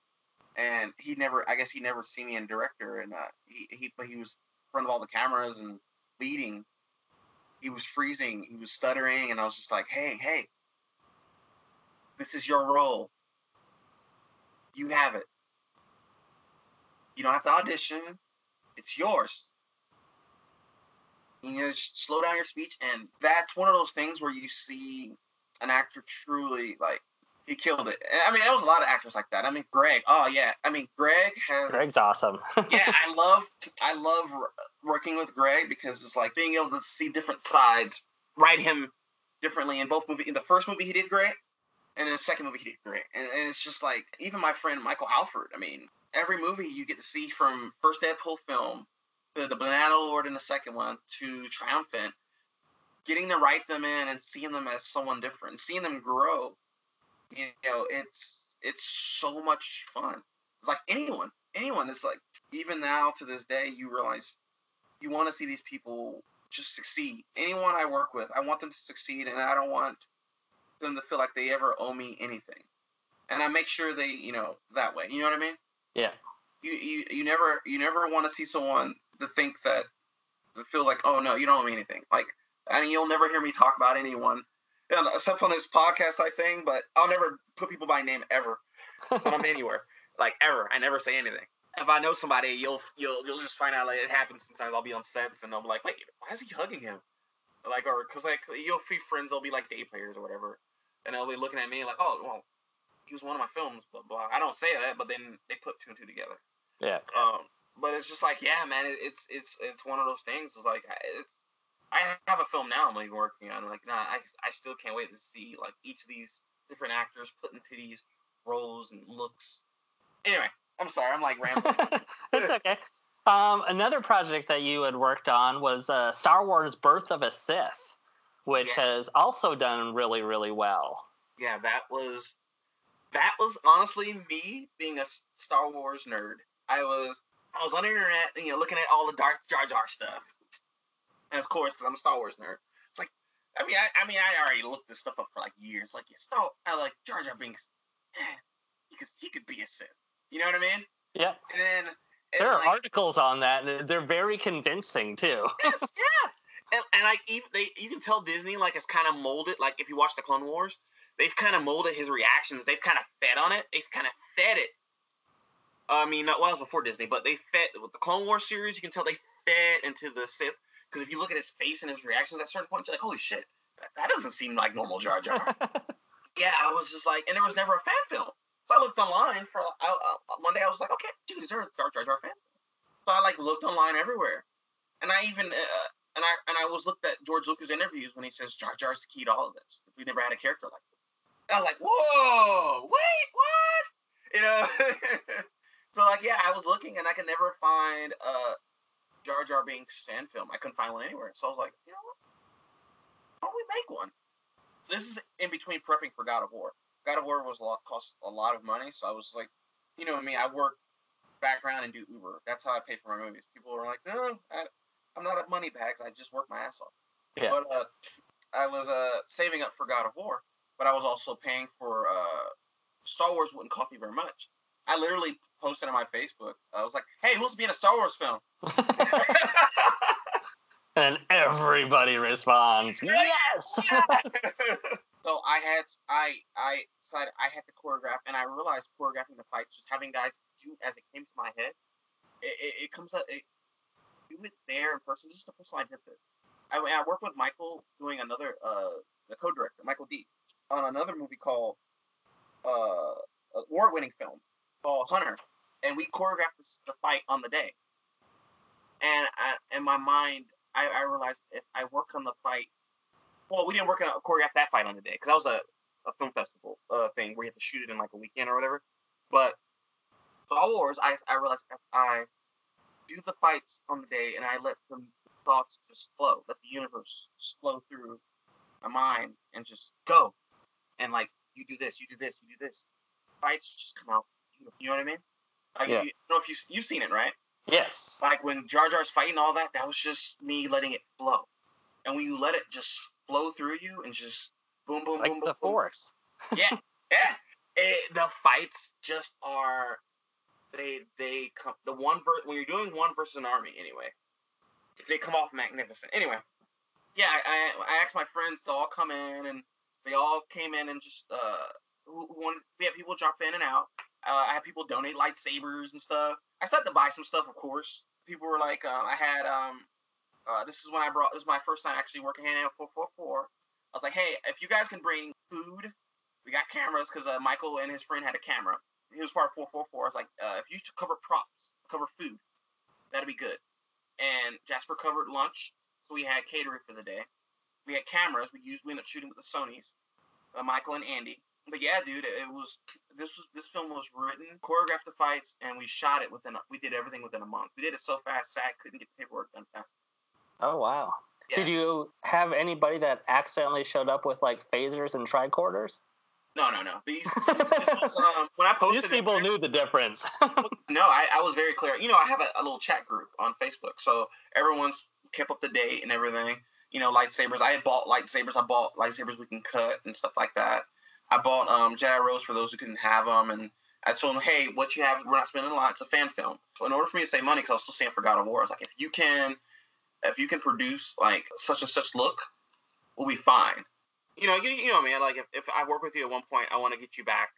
G: and he never. I guess he never seen me in director, and uh, he he but he was in front of all the cameras and leading. He was freezing. He was stuttering, and I was just like, hey hey. This is your role. You have it. You don't have to audition. It's yours. You just slow down your speech, and that's one of those things where you see an actor truly like he killed it. I mean, there was a lot of actors like that. I mean, Greg. Oh yeah. I mean, Greg has.
H: Greg's awesome.
G: yeah, I love I love working with Greg because it's like being able to see different sides, write him differently in both movies. In the first movie, he did great, and in the second movie, he did great. And, and it's just like even my friend Michael Alford. I mean, every movie you get to see from first Deadpool film to the Banana Lord in the second one to Triumphant, getting to write them in and seeing them as someone different, seeing them grow. You know, it's it's so much fun. It's like anyone, anyone. It's like even now to this day, you realize you want to see these people just succeed. Anyone I work with, I want them to succeed, and I don't want them to feel like they ever owe me anything. And I make sure they, you know, that way. You know what I mean?
H: yeah.
G: You you, you never you never want to see someone to think that to feel like, oh no, you don't owe me anything. Like, I mean, you'll never hear me talk about anyone, except on this podcast type thing. But I'll never put people by name ever when I'm anywhere, like ever. I never say anything. If I know somebody, you'll you'll you'll just find out like it happens sometimes. I'll be on sets and they'll be like, wait, why is he hugging him? Like, or because like you'll see friends, they'll be like day players or whatever, and they'll be looking at me like, oh, well, he was one of my films, blah blah. I don't say that, but then they put two and two together.
H: Yeah.
G: Um, but it's just like, yeah, man, it, it's it's it's one of those things. It's like I- it's. I have a film now I'm like working on. Like, nah, I I still can't wait to see like each of these different actors put into these roles and looks. Anyway, I'm sorry, I'm like rambling.
H: it's okay. Um, another project that you had worked on was uh, Star Wars: Birth of a Sith, which
G: Yeah.
H: has also done really, really well.
G: yeah, that was that was honestly me being a Star Wars nerd. I was I was on the internet, you know, looking at all the Darth Jar Jar stuff, and of course, because I'm a Star Wars nerd, it's like, I mean, I, I mean, I already looked this stuff up for like years. Like, yeah, Star, I like Jar Jar Binks. Eh, he could he could be a Sith. You know what I mean?
H: Yeah.
G: And then and
H: There are
G: like,
H: articles on that, and they're very convincing too.
G: yes, yeah. And, and like even they, you can tell Disney like it's kind of molded. Like if you watch the Clone Wars, they've kind of molded his reactions. They've kind of fed on it. They've kind of fed it. I mean, not well, it was before Disney, but they fed with the Clone Wars series. You can tell they fed into the Sith because if you look at his face and his reactions at certain points, you're like, holy shit, that, that doesn't seem like normal Jar Jar. yeah, I was just like, and there was never a fan film. So I looked online for I, I, one day. I was like, okay, dude, is there a Jar Jar Jar fan? So I like looked online everywhere, and I even uh, and I and I was looked at George Lucas interviews when he says Jar Jar's the key to all of this. We never had a character like this. I was like, whoa, wait, what? You know. so like, yeah, I was looking and I could never find a Jar Jar Binks fan film. I couldn't find one anywhere. So I was like, you know what? Why don't we make one? This is in between prepping for God of War. God of War was a lot cost a lot of money, so I was like, you know me, I mean, I work background and do Uber. That's how I pay for my movies. People are like, no, I, I'm not a money bags. I just work my ass off.
H: Yeah.
G: But uh, I was uh saving up for God of War, but I was also paying for uh Star Wars wouldn't cost me very much. I literally posted on my Facebook. I was like, hey, who's be in a Star Wars film?
H: and everybody responds, yes.
G: so I had I I decided I had to choreograph, and I realized choreographing the fights, just having guys do as it came to my head, it, it, it comes up. It, do it there in person. The first I did this. I, I worked with Michael doing another uh the co-director Michael D on another movie called uh award-winning film called Hunter, and we choreographed this, the fight on the day. and I, in my mind, I, I realized if I work on the fight, well, we didn't work on choreograph that fight on the day because that was a, a film festival uh, thing where you have to shoot it in like a weekend or whatever. But Star Wars, I I realized if I do the fights on the day and I let the thoughts just flow, let the universe just flow through my mind and just go, and like you do this, you do this, you do this, fights just come out. You know what I mean? Like,
H: Yeah.
G: you, I don't know if you you've seen it, right?
H: Yes.
G: like when Jar Jar's fighting all that, that was just me letting it flow. And when you let it just flow through you and just boom, boom,
H: Like
G: boom,
H: the
G: boom, boom.
H: force.
G: Yeah, yeah. It, the fights just are they they come the one ver- when you're doing one versus an army anyway. They come off magnificent. Anyway, yeah, I, I asked my friends to all come in and they all came in and just uh who, who wanted we had people drop in and out. Uh, I had people donate lightsabers and stuff. I started to buy some stuff, of course. People were like, uh, I had um, uh, this is when I brought this is my first time actually working hand in four four four. I was like, hey, if you guys can bring food, we got cameras because uh, Michael and his friend had a camera. He was part of four four four. I was like, uh, if you cover props, cover food, that'd be good. And Jasper covered lunch, so we had catering for the day. We had cameras. We used we ended up shooting with the Sony's, uh, Michael and Andy. But yeah, dude, it was this was this film was written, choreographed the fights, and we shot it within. A, we did everything within a month. We did it so fast, SAG couldn't get the paperwork done fast.
H: Oh wow.
G: Yeah.
H: Did you have anybody that accidentally showed up with like phasers and tricorders?
G: No, no, no. These, this was, um, when I posted
H: These
G: it-
H: people knew the difference.
G: No, I, I was very clear. You know, I have a, a little chat group on Facebook, so everyone's kept up to date and everything. You know, lightsabers. I had bought lightsabers. I bought lightsabers we can cut and stuff like that. I bought um, Jedi Rose for those who couldn't have them, and I told them, hey, what you have, we're not spending a lot. It's a fan film. So in order for me to save money, because I was still saying for God of War, I was like, if you can, if you can produce like such and such look, we'll be fine. You know, you, you know, man. Like if, if I work with you at one point, I want to get you back,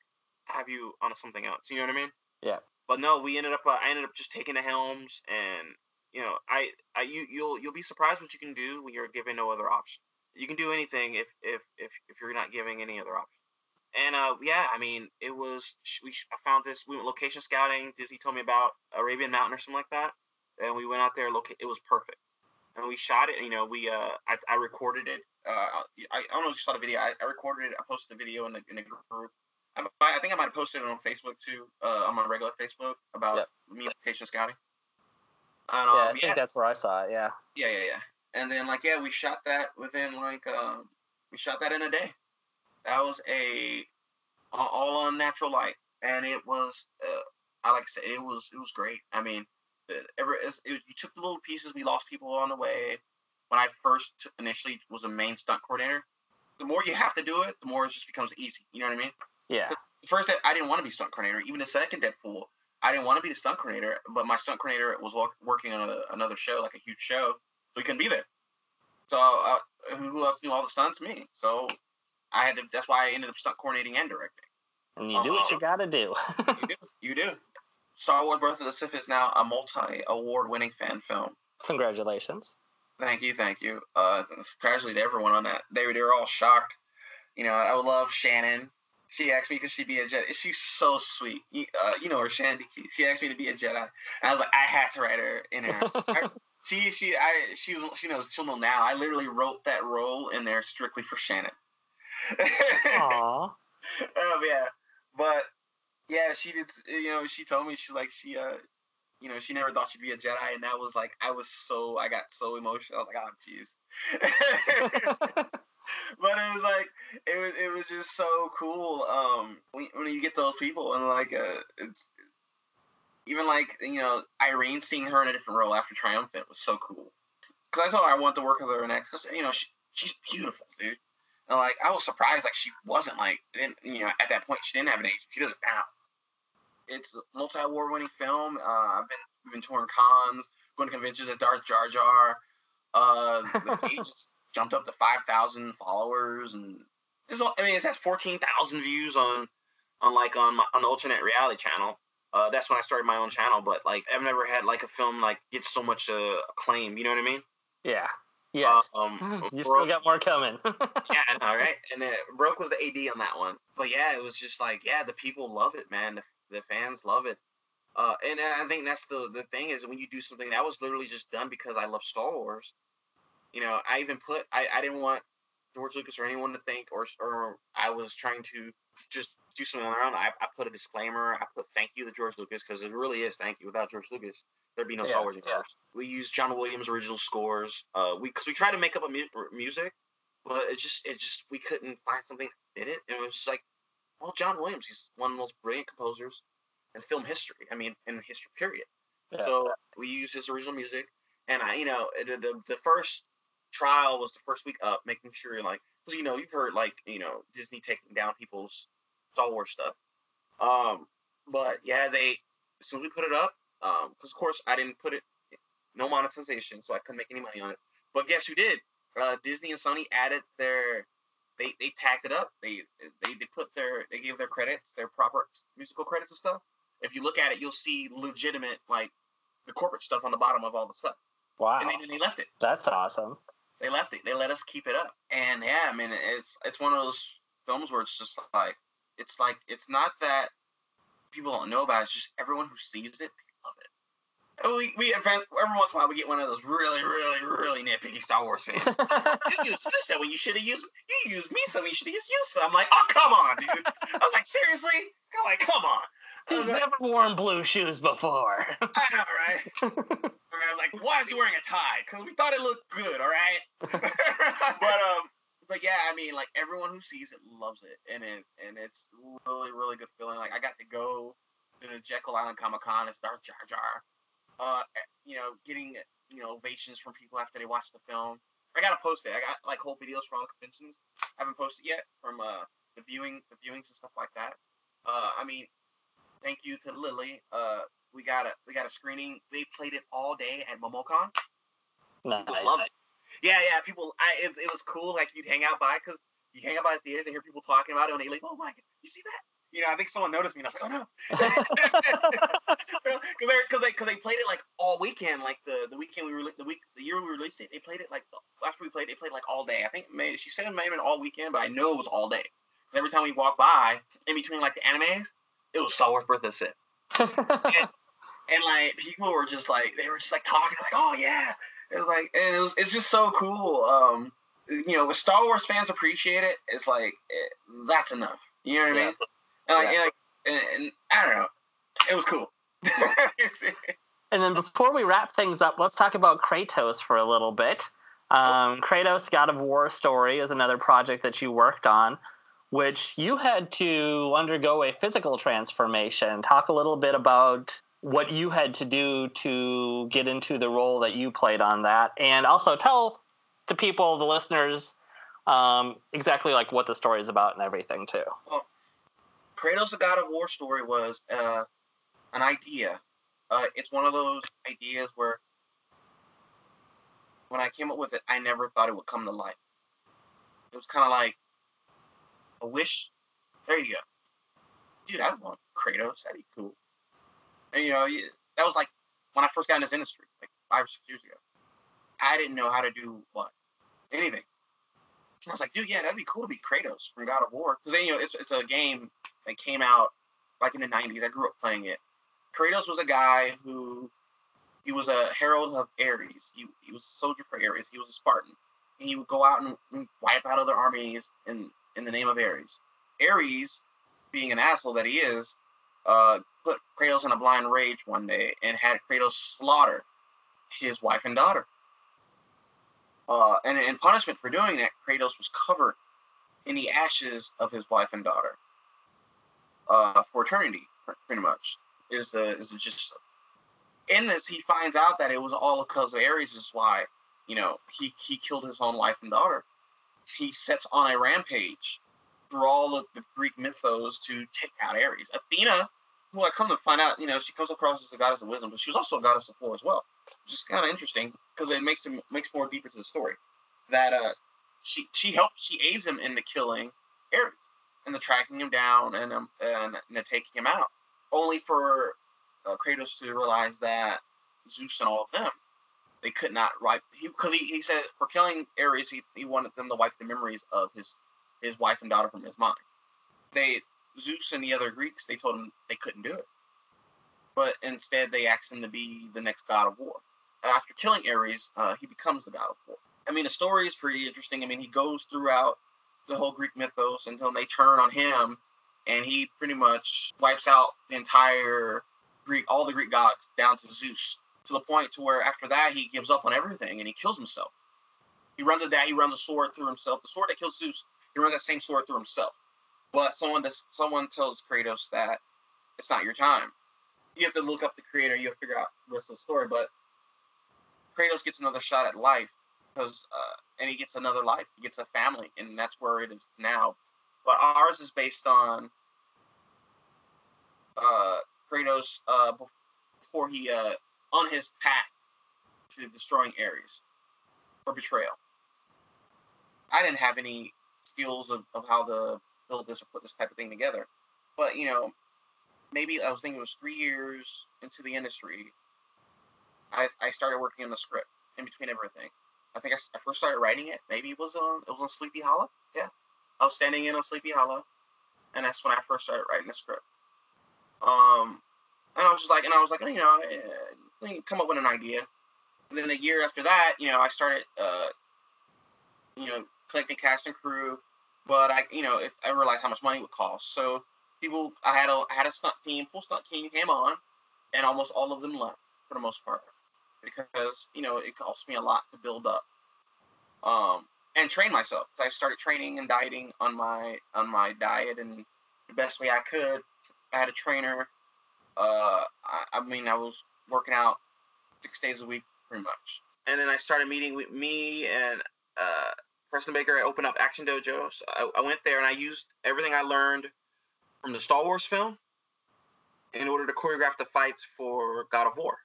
G: have you on something else. You know what I mean?
H: Yeah.
G: But no, we ended up. Uh, I ended up just taking the helms, and you know, I, I, you, you'll, you'll be surprised what you can do when you're given no other option. You can do anything if, if, if, if you're not giving any other option. And uh, yeah, I mean, it was. We I found this. We went location scouting. Disney told me about Arabian Mountain or something like that, and we went out there. Loca- it was perfect, and we shot it. You know, we uh, I, I recorded it. Uh, I, I don't know if you saw the video. I, I recorded it. I posted the video in the in the group. I, I think I might have posted it on Facebook too, uh, on my regular Facebook about
H: Yep.
G: me location scouting. And,
H: yeah, I
G: um,
H: think that's where I saw it. Yeah.
G: yeah, yeah, yeah. And then like yeah, we shot that within like um we shot that in a day. That was a all- on natural light, and it was uh, I like to say it was it was great. I mean, ever it, it, you took the little pieces. We lost people on the way. When I first initially was a main stunt coordinator, the more you have to do it, the more it just becomes easy. You know what I mean?
H: Yeah.
G: first I- didn't want to be stunt coordinator. Even the second Deadpool, I didn't want to be the stunt coordinator. But my stunt coordinator was working on a, another show, like a huge show, so he couldn't be there. So uh, who else knew all the stunts? Me. So I had to. That's why I ended up stunt coordinating and directing.
H: And you do what you gotta do.
G: You do. You do. Star Wars: Birth of the Sith is now a multi-award-winning fan film.
H: Congratulations.
G: Thank you, thank you. Uh, congratulations to everyone on that. They were, they were all shocked. You know, I would love Shannon. She asked me could she be a Jedi. She's so sweet. You, uh, you know her, Shandy. She asked me to be a Jedi. And I was like, I had to write her in there. I- she, she, I, she, she knows. She'll know now. I literally wrote that role in there strictly for Shannon.
H: Aw.
G: um, yeah, but yeah, she did. You know, she told me she's like she uh, you know, she never thought she'd be a Jedi, and that was like I was so I got so emotional. I was like, oh jeez. but it was like it was it was just so cool. Um, when, you get those people and like uh, it's even like you know Irene seeing her in a different role after Triumphant was so cool. Cause I told her I want to work with her next. Cause you know she, she's beautiful, dude. And like I was surprised like she wasn't like didn't you know at that point she didn't have an agent. She does now. It's a multi award winning film. Uh, I've been we've been touring cons, going to conventions as Darth Jar Jar. Uh, the page jumped up to five thousand followers, and it's, all- I mean it has fourteen thousand views on on like on my, on the alternate reality channel. Uh, that's when I started my own channel, but like I've never had like a film like get so much uh, acclaim. You know what I mean?
H: yeah. Yes.
G: Um,
H: you
G: Bro-
H: still got more coming.
G: yeah, know, right? And then Brooke was the AD on that one. But yeah, it was just like, yeah, the people love it, man. The, the fans love it. Uh, and I think that's the the thing is when you do something that was literally just done because I love Star Wars. You know, I even put I, I didn't want George Lucas or anyone to think or or I was trying to just do something on their own. I, I put a disclaimer. I put thank you to George Lucas because it really is thank you. Without George Lucas, there'd be no
H: Yeah,
G: Star Wars
H: yeah.
G: universe. We use John Williams original scores. Uh, we because we tried to make up a mu- music, but it just it just we couldn't find something that did it. And it was just like, well, John Williams, he's one of the most brilliant composers in film history. I mean, in history period.
H: Yeah.
G: So we used his original music, and I, you know, the, the the first trial was the first week up, making sure like, because you know, you've heard like, you know, Disney taking down people's Star Wars stuff. Um, but yeah, they as soon as we put it up, um, because of course I didn't put it, no monetization, so I couldn't make any money on it. But guess who did? Uh, Disney and Sony added their, they they tagged it up. They they they put their they gave their credits, their proper musical credits and stuff. If you look at it, you'll see legitimate like the corporate stuff on the bottom of all the stuff,
H: Wow.
G: and they, they left it.
H: That's awesome.
G: They left it. They let us keep it up. And yeah, I mean, it's it's one of those films where it's just like it's like it's not that people don't know about it. It's just everyone who sees it, they love it. And we we every once in a while we get one of those really really really nitpicky Star Wars fans. you used this when you should have used you used me some. You should have used you some. I'm like, oh come on, dude. I was like, seriously? I'm like, come on.
H: He's
G: like,
H: never worn blue shoes before.
G: I know, right? I was like, why is he wearing a tie? Because we thought it looked good, all right? but um, but yeah, I mean, like everyone who sees it loves it, and it and it's really really good feeling. Like I got to go to the Jekyll Island Comic Con and start Jar Jar. Uh, you know, getting you know ovations from people after they watch the film. I gotta post it. I got like whole videos from all the conventions. I haven't posted yet from uh the viewing the viewings and stuff like that. Uh, I mean, thank you to Lily. Uh, we got a we got a screening. They played it all day at MomoCon.
H: nice.
G: People love it. Yeah, yeah. People, I it, it was cool. Like you'd hang out by because you hang out by the theaters and hear people talking about it, and they like, oh my, god, you see that? You know, I think someone noticed me, and I was like, oh no, because they because they because they played it like all weekend, like the the weekend we released the week the year we released it, they played it like after we played, they played like all day. I think maybe she said it may have been all weekend, but I know it was all day. 'Cause every time we walked by, in between like the animes, it was Star Wars Birth of the Sith. and like people were just like they were just like talking like oh yeah it was like and it was it's just so cool um you know if Star Wars fans appreciate it it's like it, that's enough you know what I mean and like,
H: Yeah.
G: and, like and, and I don't know it was cool
H: And then before we wrap things up, let's talk about Kratos for a little bit. Um, Kratos God of War story is another project that you worked on, which you had to undergo a physical transformation. Talk a little bit about what you had to do to get into the role that you played on that, and also tell the people, the listeners, um, exactly like what the story is about and everything too.
G: Kratos the God of War story was uh, an idea uh, it's one of those ideas where when I came up with it, I never thought it would come to life. It was kind of like a wish. There you go, dude. I want Kratos. That'd be cool. And you know, that was like when I first got in this industry, like five or six years ago. I didn't know how to do what anything. I was like, dude, yeah, that'd be cool to be Kratos from God of War, because you know, it's it's a game that came out like in the '90s. I grew up playing it. Kratos was a guy who he was a herald of Ares. He, he was a soldier for Ares. He was a Spartan. And he would go out and, and wipe out other armies in, in the name of Ares. Ares, being an asshole that he is, uh, put Kratos in a blind rage one day and had Kratos slaughter his wife and daughter. Uh, and in punishment for doing that, Kratos was covered in the ashes of his wife and daughter uh, for eternity, pretty much. Is the is the just in this he finds out that it was all because of Ares is why you know he he killed his own wife and daughter. He sets on a rampage through all of the Greek mythos to take out Ares. Athena, who I come to find out, you know, she comes across as a goddess of wisdom, but she was also a goddess of war as well, which is kind of interesting because it makes him makes more deeper to the story. That uh, she she helps she aids him in the killing Ares and the tracking him down and um and, and the taking him out only for uh, Kratos to realize that Zeus and all of them, they could not wipe. He because he, he said for killing Ares, he, he wanted them to wipe the memories of his his wife and daughter from his mind. They Zeus and the other Greeks, they told him they couldn't do it. but instead they asked him to be the next god of war. After killing Ares, uh, he becomes the god of war. I mean, the story is pretty interesting. I mean, he goes throughout the whole Greek mythos until they turn on him, and he pretty much wipes out the entire Greek, all the Greek gods down to Zeus, to the point to where after that he gives up on everything and he kills himself. He runs a that he runs a sword through himself. The sword that kills Zeus, he runs that same sword through himself. But someone does, someone tells Kratos that it's not your time. You have to look up the creator. You'll figure out the rest of the story. But Kratos gets another shot at life because, uh, and he gets another life. He gets a family, and that's where it is now. But ours is based on uh, Kratos uh, before he uh, on his path to destroying Ares for betrayal. I didn't have any skills of, of how to build this or put this type of thing together. But you know, maybe I was thinking it was three years into the industry. I, I started working on the script in between everything. I think I, I first started writing it. Maybe it was on it was on Sleepy Hollow. Yeah, I was standing in on Sleepy Hollow, and that's when I first started writing the script. Um, and I was just like, and I was like, you know, come up with an idea. And then a year after that, you know, I started, uh, you know, collecting cast and crew. But I, you know, I realized how much money it would cost. So people, I had a, I had a stunt team, full stunt team came on, and almost all of them left for the most part because you know it cost me a lot to build up. Um, and train myself. So I started training and dieting on my on my diet and the best way I could. I had a trainer. Uh, I, I mean, I was working out six days a week pretty much. And then I started meeting with me and uh, Preston Baker. I opened up Action Dojo. So I, I went there and I used everything I learned from the Star Wars film in order to choreograph the fights for God of War.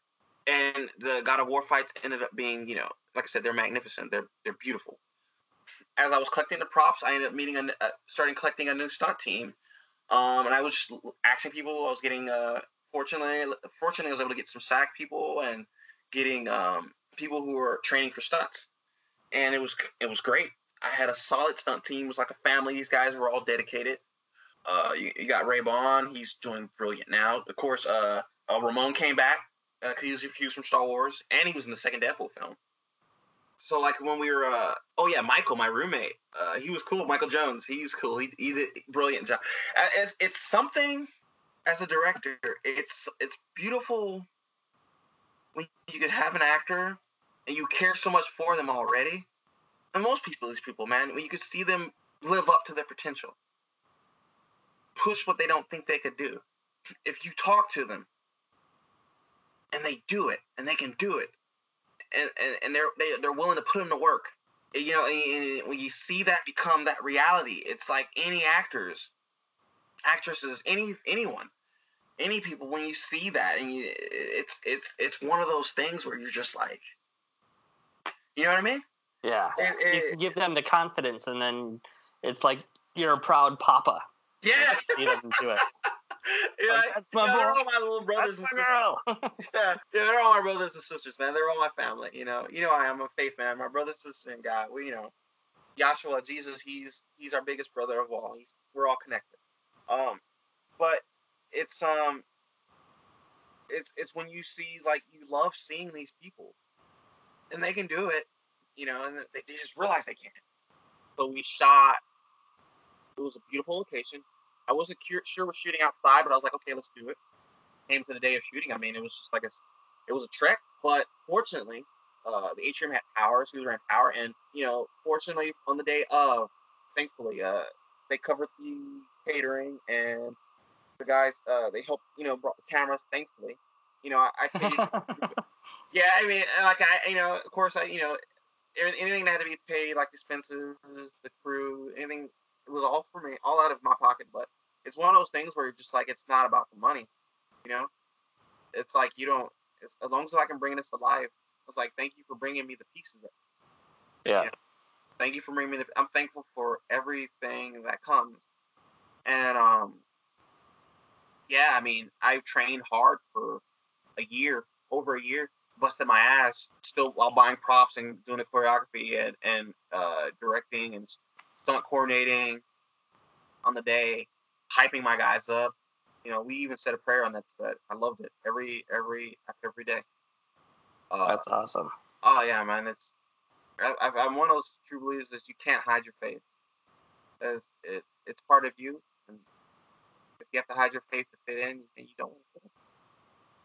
G: And the God of War fights ended up being, you know, like I said, they're magnificent. They're they're beautiful. As I was collecting the props, I ended up meeting a, uh, starting collecting a new stunt team, um, and I was just asking people. I was getting, uh, fortunately, fortunately, I was able to get some SAG people and getting um, people who were training for stunts, and it was it was great. I had a solid stunt team. It was like a family. These guys were all dedicated. Uh, you, you got Ray Bond. He's doing brilliant now. Of course, uh, uh Ramon came back because uh, he was from Star Wars, and he was in the second Deadpool film. So like when we were, uh, oh yeah, Michael, my roommate, uh, he was cool. Michael Jones, he's cool. He he did brilliant job. It's, it's something as a director. It's it's beautiful when you could have an actor and you care so much for them already. And most people, these people, man, when you could see them live up to their potential, push what they don't think they could do. If you talk to them and they do it and they can do it. And, and, and they're they, they're willing to put them to work. You know and, and when you see that become that reality it's like any actors actresses any anyone any people when you see that and you it's it's it's one of those things where you're just like you know what i mean?
H: Yeah.
G: It- it-
H: you give them the confidence and then it's like you're a proud papa.
G: Yeah.
H: He doesn't do it
G: yeah,
H: Like, that's my
G: yeah, they're all my little brothers
H: That's
G: and sisters yeah, yeah, they're all my brothers and sisters, man. They're all my family. You know, you know, I am a faith man. My brother, sister, and God. We, you know, Joshua, Jesus, he's he's our biggest brother of all. He's we're all connected. Um, but it's um, it's it's when you see like you love seeing these people, and they can do it, you know, and they, they just realize they can't. So we shot. It was a beautiful location. I wasn't cur- sure we're shooting outside, but I was like, okay, let's do it. Came to the day of shooting. I mean, it was just like a, it was a trek, but fortunately, uh, the atrium had power, so we ran power, and you know, fortunately, on the day of, thankfully, uh, they covered the catering and the guys, uh, they helped, you know, brought the cameras. Thankfully, you know, I, I paid. yeah, I mean, like I, you know, of course, I, you know, anything that had to be paid, like expenses, the crew, anything, it was all for me, all out of my pocket. But it's one of those things where you're just like, it's not about the money, you know. It's like you don't. It's, as long as I can bring this to life, it's like thank you for bringing me the pieces of this.
H: yeah.
G: Thank you for bringing me. The, I'm thankful for everything that comes, and um, yeah, I mean, I've trained hard for a year, over a year, busted my ass, still while buying props and doing the choreography and and uh, directing and stunt coordinating on the day, hyping my guys up, You know, we even said a prayer on that set. I loved it every every after every day. Uh,
H: That's awesome.
G: oh yeah, man, it's I, I'm one of those true believers that you can't hide your faith. As it it's part of you, and if you have to hide your faith to fit in, then you don't. want to fit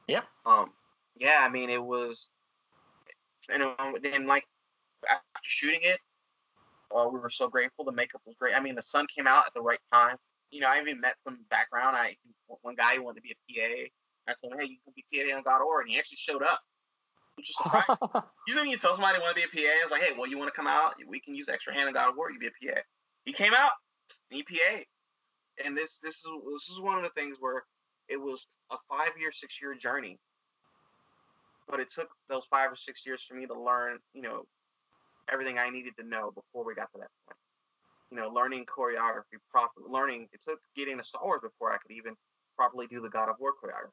G: in.
H: Yeah.
G: Um. Yeah, I mean, it was, and then like after shooting it, uh, we were so grateful. The makeup was great. I mean, the sun came out at the right time. You know, I even met some background. I one guy who wanted to be a PA. I told him, hey, you can be PA on God or, and he actually showed up, which was surprising. Usually when you tell somebody you want to be a PA, it's like, hey, well, you want to come out? We can use extra hand on War. You be a PA. He came out. And he PA. And this this is this is one of the things where it was a five year, six year journey. But it took those five or six years for me to learn, you know, everything I needed to know before we got to that point. You know, learning choreography properly. Learning it took getting to Star Wars before I could even properly do the God of War choreography.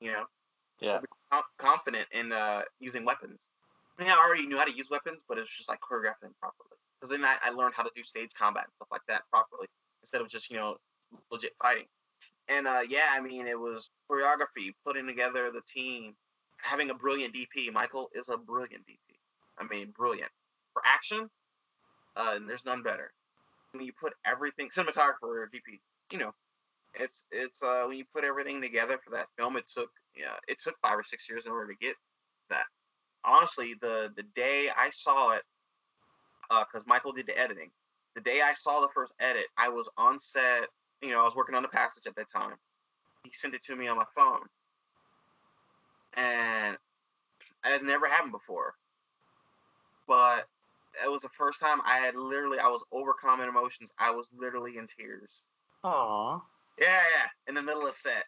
G: You know,
H: yeah.
G: confident in uh, using weapons. I mean, I already knew how to use weapons, but it's just like choreographing properly. Because then I, I learned how to do stage combat and stuff like that properly instead of just you know legit fighting. And uh, yeah, I mean, it was choreography, putting together the team, having a brilliant DP. Michael is a brilliant DP. I mean, brilliant for action. Uh, and there's none better. When you put everything, cinematographer DP, you know, it's it's uh when you put everything together for that film, it took yeah, it took five or six years in order to get that. Honestly, the the day I saw it, uh because Michael did the editing, the day I saw the first edit, I was on set. You know, I was working on the passage at that time. He sent it to me on my phone, and it had never happened before. But it was the first time I had literally I was overcoming emotions. I was literally in tears.
H: Aw.
G: Yeah, yeah. In the middle of set,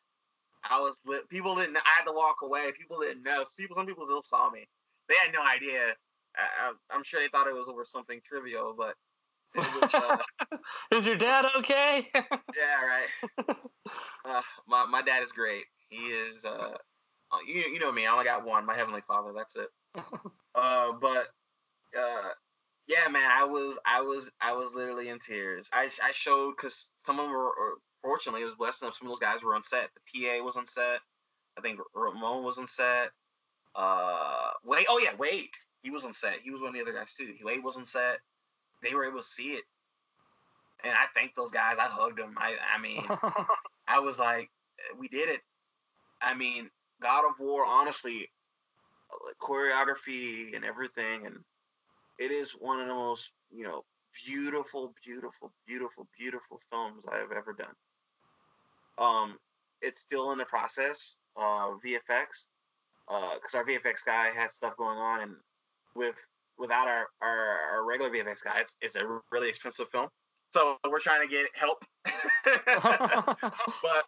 G: I was lit. People didn't. I had to walk away. People didn't know. People, some people still saw me. They had no idea. I, I, I'm sure they thought it was over something trivial, but was, uh,
H: Is your dad okay?
G: yeah, right. Uh, my my dad is great. He is. Uh, you you know me. I only got one. My heavenly father. That's it. Uh, but uh, yeah, man. I was I was I was literally in tears. I I showed because some of them were. Or, fortunately, it was blessed enough. Some of those guys were on set. The PA was on set. I think Ramon was on set. Uh, wait. Oh yeah, Wade. He was on set. He was one of the other guys too. He Wade was on set. They were able to see it, and I thanked those guys. I hugged them. I I mean. I was like, we did it. I mean, God of War, honestly, like, choreography and everything, and it is one of the most, you know, beautiful, beautiful, beautiful, beautiful films I have ever done. Um, it's still in the process, uh, VFX, because our VFX guy had stuff going on, and with without our our, our regular VFX guy, it's, it's a really expensive film. So we're trying to get help. but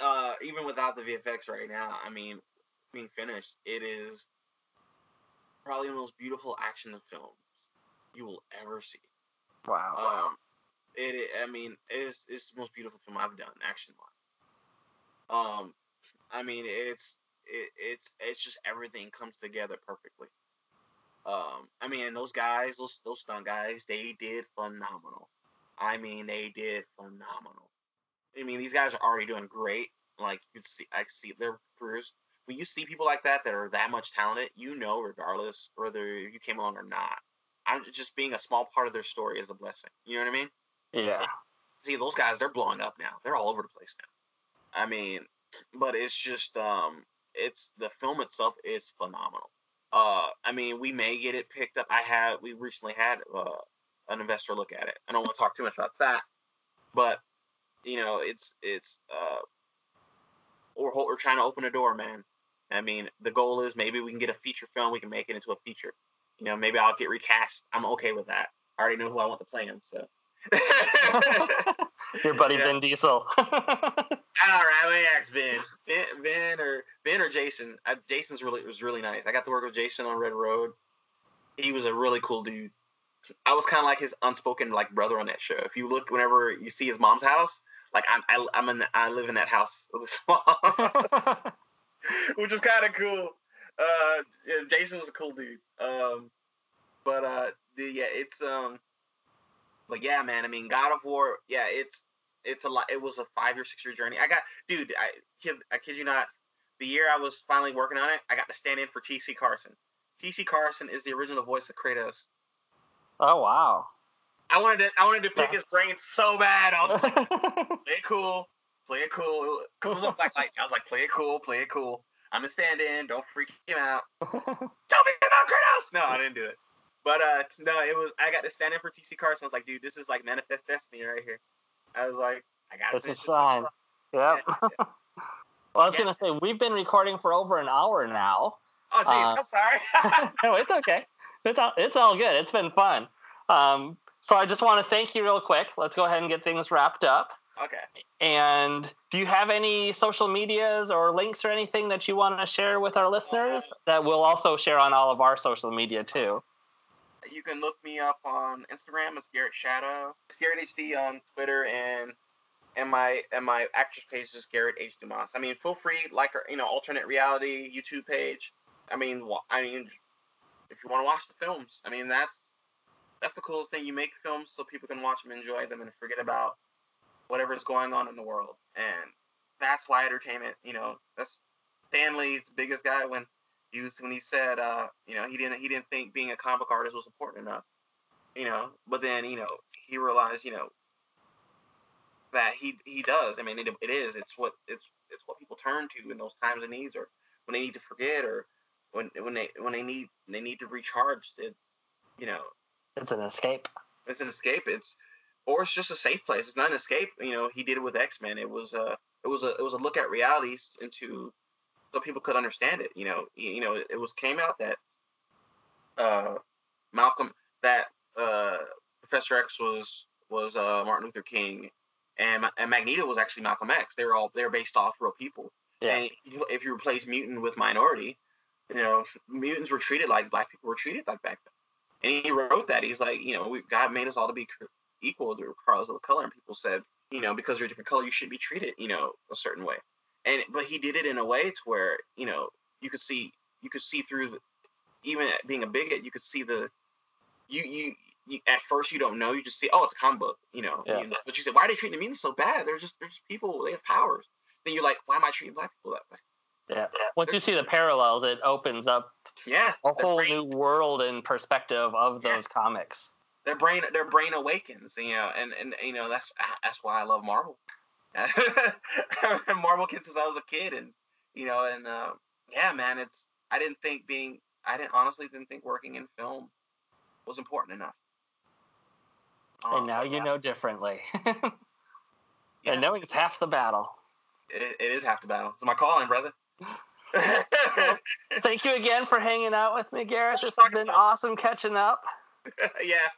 G: uh, even without the VFX right now, I mean, being finished, it is probably the most beautiful action film you will ever see.
H: wow.
G: Um, it, I mean, it's it's the most beautiful film I've done action wise. Um, I mean, it's it, it's it's just everything comes together perfectly. Um, I mean, those guys, those those stunt guys, they did phenomenal. I mean, they did phenomenal. I mean, these guys are already doing great. Like you can see, I see their careers. When you see people like that that are that much talented, you know, regardless whether you came along or not, I'm just being a small part of their story is a blessing. You know what I mean?
H: yeah.
G: See, those guys, they're blowing up now. They're all over the place now. I mean, but it's just, um, it's the film itself is phenomenal. Uh, I mean, we may get it picked up. I had, we recently had uh, an investor look at it. I don't want to talk too much about that, but you know, it's it's uh, we're we're trying to open a door, man. I mean, the goal is maybe we can get a feature film. We can make it into a feature. You know, maybe I'll get recast. I'm okay with that. I already know who I want to play him, so.
H: Your buddy
G: Yeah.
H: Vin Diesel.
G: All right, let me ask Ben. Ben, ben or Ben or Jason. Uh, Jason's really was really nice. I got to work with Jason on Red Road. He was a really cool dude. I was kind of like his unspoken like brother on that show. If you look, whenever you see his mom's house, like I'm I, I'm in I live in that house with his mom, which is kind of cool. Uh, yeah, Jason was a cool dude. Um, but uh, the, yeah, it's um, but yeah, man. I mean, God of War. Yeah, it's it's a lot. It was a five or six year journey. I got, dude, I kid, I kid you not. The year I was finally working on it, I got to stand in for T.C. Carson. T.C. Carson is the original voice of Kratos.
H: Oh wow.
G: I wanted to, I wanted to pick his brain so bad. I was like, cool, play it cool. Cause it was like, like I was like, play it cool, play it cool. I'm gonna stand in, don't freak him out. Tell me about Kratos. No, I didn't do it. But uh, no, it was. I got to stand in for T.C. Carson. I was like, dude, this is like manifest destiny right here. I was like, I got to
H: It's a sign. Yep.
G: Yeah.
H: well, I was
G: Yeah.
H: gonna say we've been recording for over an hour now.
G: Oh, jeez,
H: Uh,
G: I'm sorry.
H: no, it's okay. It's all it's all good. It's been fun. Um, so I just want to thank you real quick. Let's go ahead and get things wrapped up.
G: Okay.
H: And do you have any social medias or links or anything that you want to share with our listeners that we'll also share on all of our social media too?
G: You can look me up on Instagram as Garrett Shadow. It's Garrett HD on Twitter and and my and my actress page is Garrett H Dumas. I mean, feel free like our you know alternate reality YouTube page. I mean, I mean, if you want to watch the films, I mean that's that's the coolest thing. You make films so people can watch them, enjoy them, and forget about whatever's going on in the world. And that's why entertainment. You know, that's Stan Lee's biggest guy when he was when he said, uh, you know, he didn't he didn't think being a comic artist was important enough, you know. But then you know he realized, you know, that he he does. I mean, it, it is. It's what it's it's what people turn to in those times of needs, or when they need to forget, or when when they when they need they need to recharge. It's you know
H: It's an escape.
G: it's an escape. It's or it's just a safe place. It's not an escape. You know, he did it with X Men. It was a it was a it was a look at reality into so people could understand it. You know, you, know, it was came out that uh Malcolm that uh Professor X was was uh Martin Luther King and and Magneto was actually Malcolm X. They were all they were based off real people.
H: Yeah.
G: And if you replace mutant with minority, you know, mutants were treated like black people were treated like back then. And he wrote that. He's like, you know, we, God made us all to be equal regardless of the color. And people said, you know, because you're a different color, you should be treated, you know, a certain way. And but he did it in a way to where, you know, you could see you could see through the, even being a bigot, you could see the you you. You, at first, you don't know. You just see, oh, it's a comic book, you know.
H: Yeah.
G: But you say, why are they treating the mutants so bad? They're just, they're just people. They have powers. Then you're like, why am I treating black people that way?
H: Yeah. Once you see the parallels, it opens up
G: Yeah,
H: a whole
G: brain-
H: new world and perspective of
G: Yeah.
H: those comics.
G: Their brain their brain awakens you know and and you know that's that's why i love marvel marvel kids since i was a kid and you know and uh, yeah man it's i didn't think being i didn't honestly didn't think working in film was important enough
H: and
G: Um,
H: now you know differently.
G: yeah,
H: and knowing it's half the battle.
G: it, it is half the battle it's my calling brother
H: Thank you again for hanging out with me, Garrett.
G: Thanks
H: This has been
G: talking to me.
H: awesome catching up.
G: yeah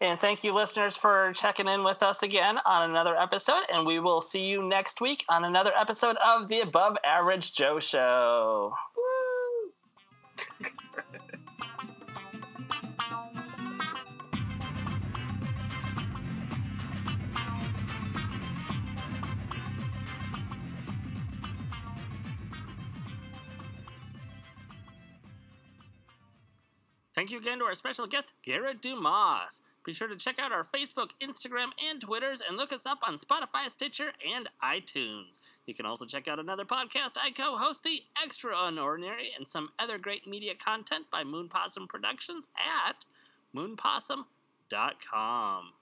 H: And thank you, listeners, for checking in with us again on another episode. And we will see you next week on another episode of the Above Average Joe Show. Thank you again to our special guest, Garrett Dumas. Be sure to check out our Facebook, Instagram, and Twitters and look us up on Spotify, Stitcher, and iTunes. You can also check out another podcast I co host, The Extra Extraordinary, and some other great media content by Moon Possum Productions at moonpossum.com.